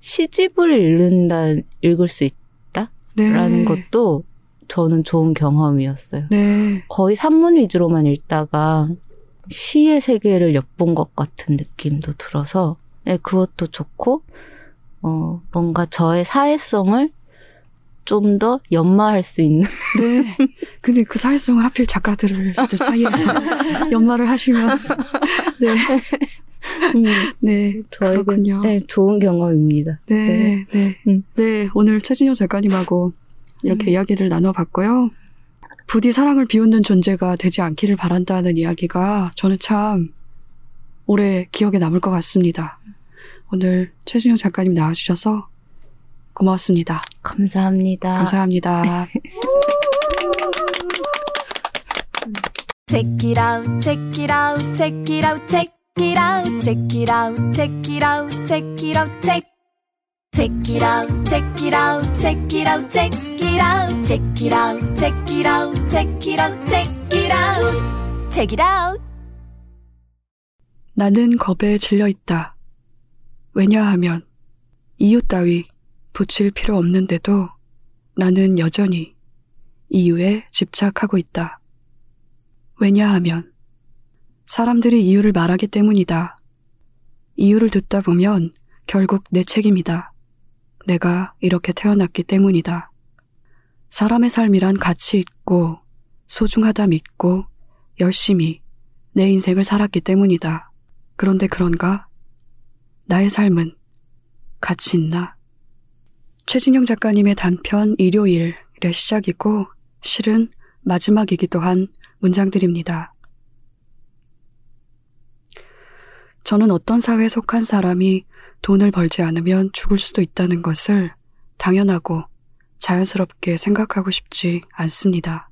시집을 읽는다, 읽을 수 네. 있다라는 것도 저는 좋은 경험이었어요. 네. 거의 산문 위주로만 읽다가 시의 세계를 엿본 것 같은 느낌도 들어서 네, 그것도 좋고 어, 뭔가 저의 사회성을 좀 더 연마할 수 있는 네. 근데 그 사회성을 하필 작가들을 사이에서 연말을 하시면. 네. 네. 저에게 그렇군요. 네, 좋은 경험입니다. 네. 네. 음. 네. 오늘 최진효 작가님하고 이렇게 음. 이야기를 나눠봤고요. 부디 사랑을 비웃는 존재가 되지 않기를 바란다는 이야기가 저는 참 오래 기억에 남을 것 같습니다. 오늘 최진효 작가님 나와주셔서 고맙습니다. 감사합니다. 감사합니다. Check it out, check it out, check it out, check it out, check it out, check it out, check it out, check. Check it out, check it out, check it out, check it out, check it out, check it out, check it out, check it out, check it out. 나는 겁에 질려 있다. 왜냐하면 이유 따위 붙일 필요 없는데도 나는 여전히 이유에 집착하고 있다. 왜냐하면 사람들이 이유를 말하기 때문이다. 이유를 듣다 보면 결국 내 책임이다. 내가 이렇게 태어났기 때문이다. 사람의 삶이란 가치 있고 소중하다 믿고 열심히 내 인생을 살았기 때문이다. 그런데 그런가? 나의 삶은 가치 있나? 최진경 작가님의 단편 일요일의 시작이고 실은 마지막이기도 한 문장들입니다. 저는 어떤 사회에 속한 사람이 돈을 벌지 않으면 죽을 수도 있다는 것을 당연하고 자연스럽게 생각하고 싶지 않습니다.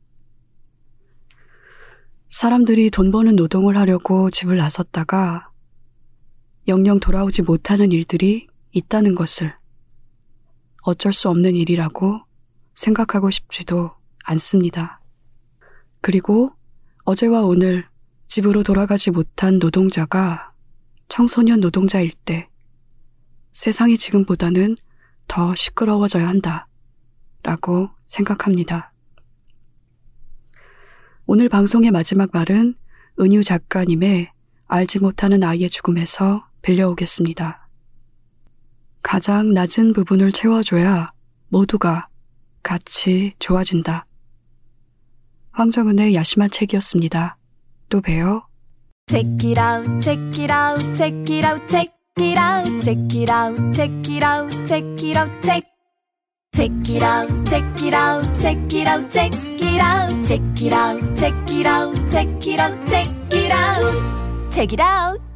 사람들이 돈 버는 노동을 하려고 집을 나섰다가 영영 돌아오지 못하는 일들이 있다는 것을 어쩔 수 없는 일이라고 생각하고 싶지도 않습니다. 그리고 어제와 오늘 집으로 돌아가지 못한 노동자가 청소년 노동자일 때 세상이 지금보다는 더 시끄러워져야 한다. 라고 생각합니다. 오늘 방송의 마지막 말은 은유 작가님의 알지 못하는 아이의 죽음에서 빌려오겠습니다. 가장 낮은 부분을 채워줘야 모두가 같이 좋아진다. 황정은의 야심한 책이었습니다. 또 봬요. Check it out, check it out, check it out, check it out, check it out, check it out, check it out, check. Check it out, check it out, check it out, check it out, check it out, check it out, check it out, check it out, check it out.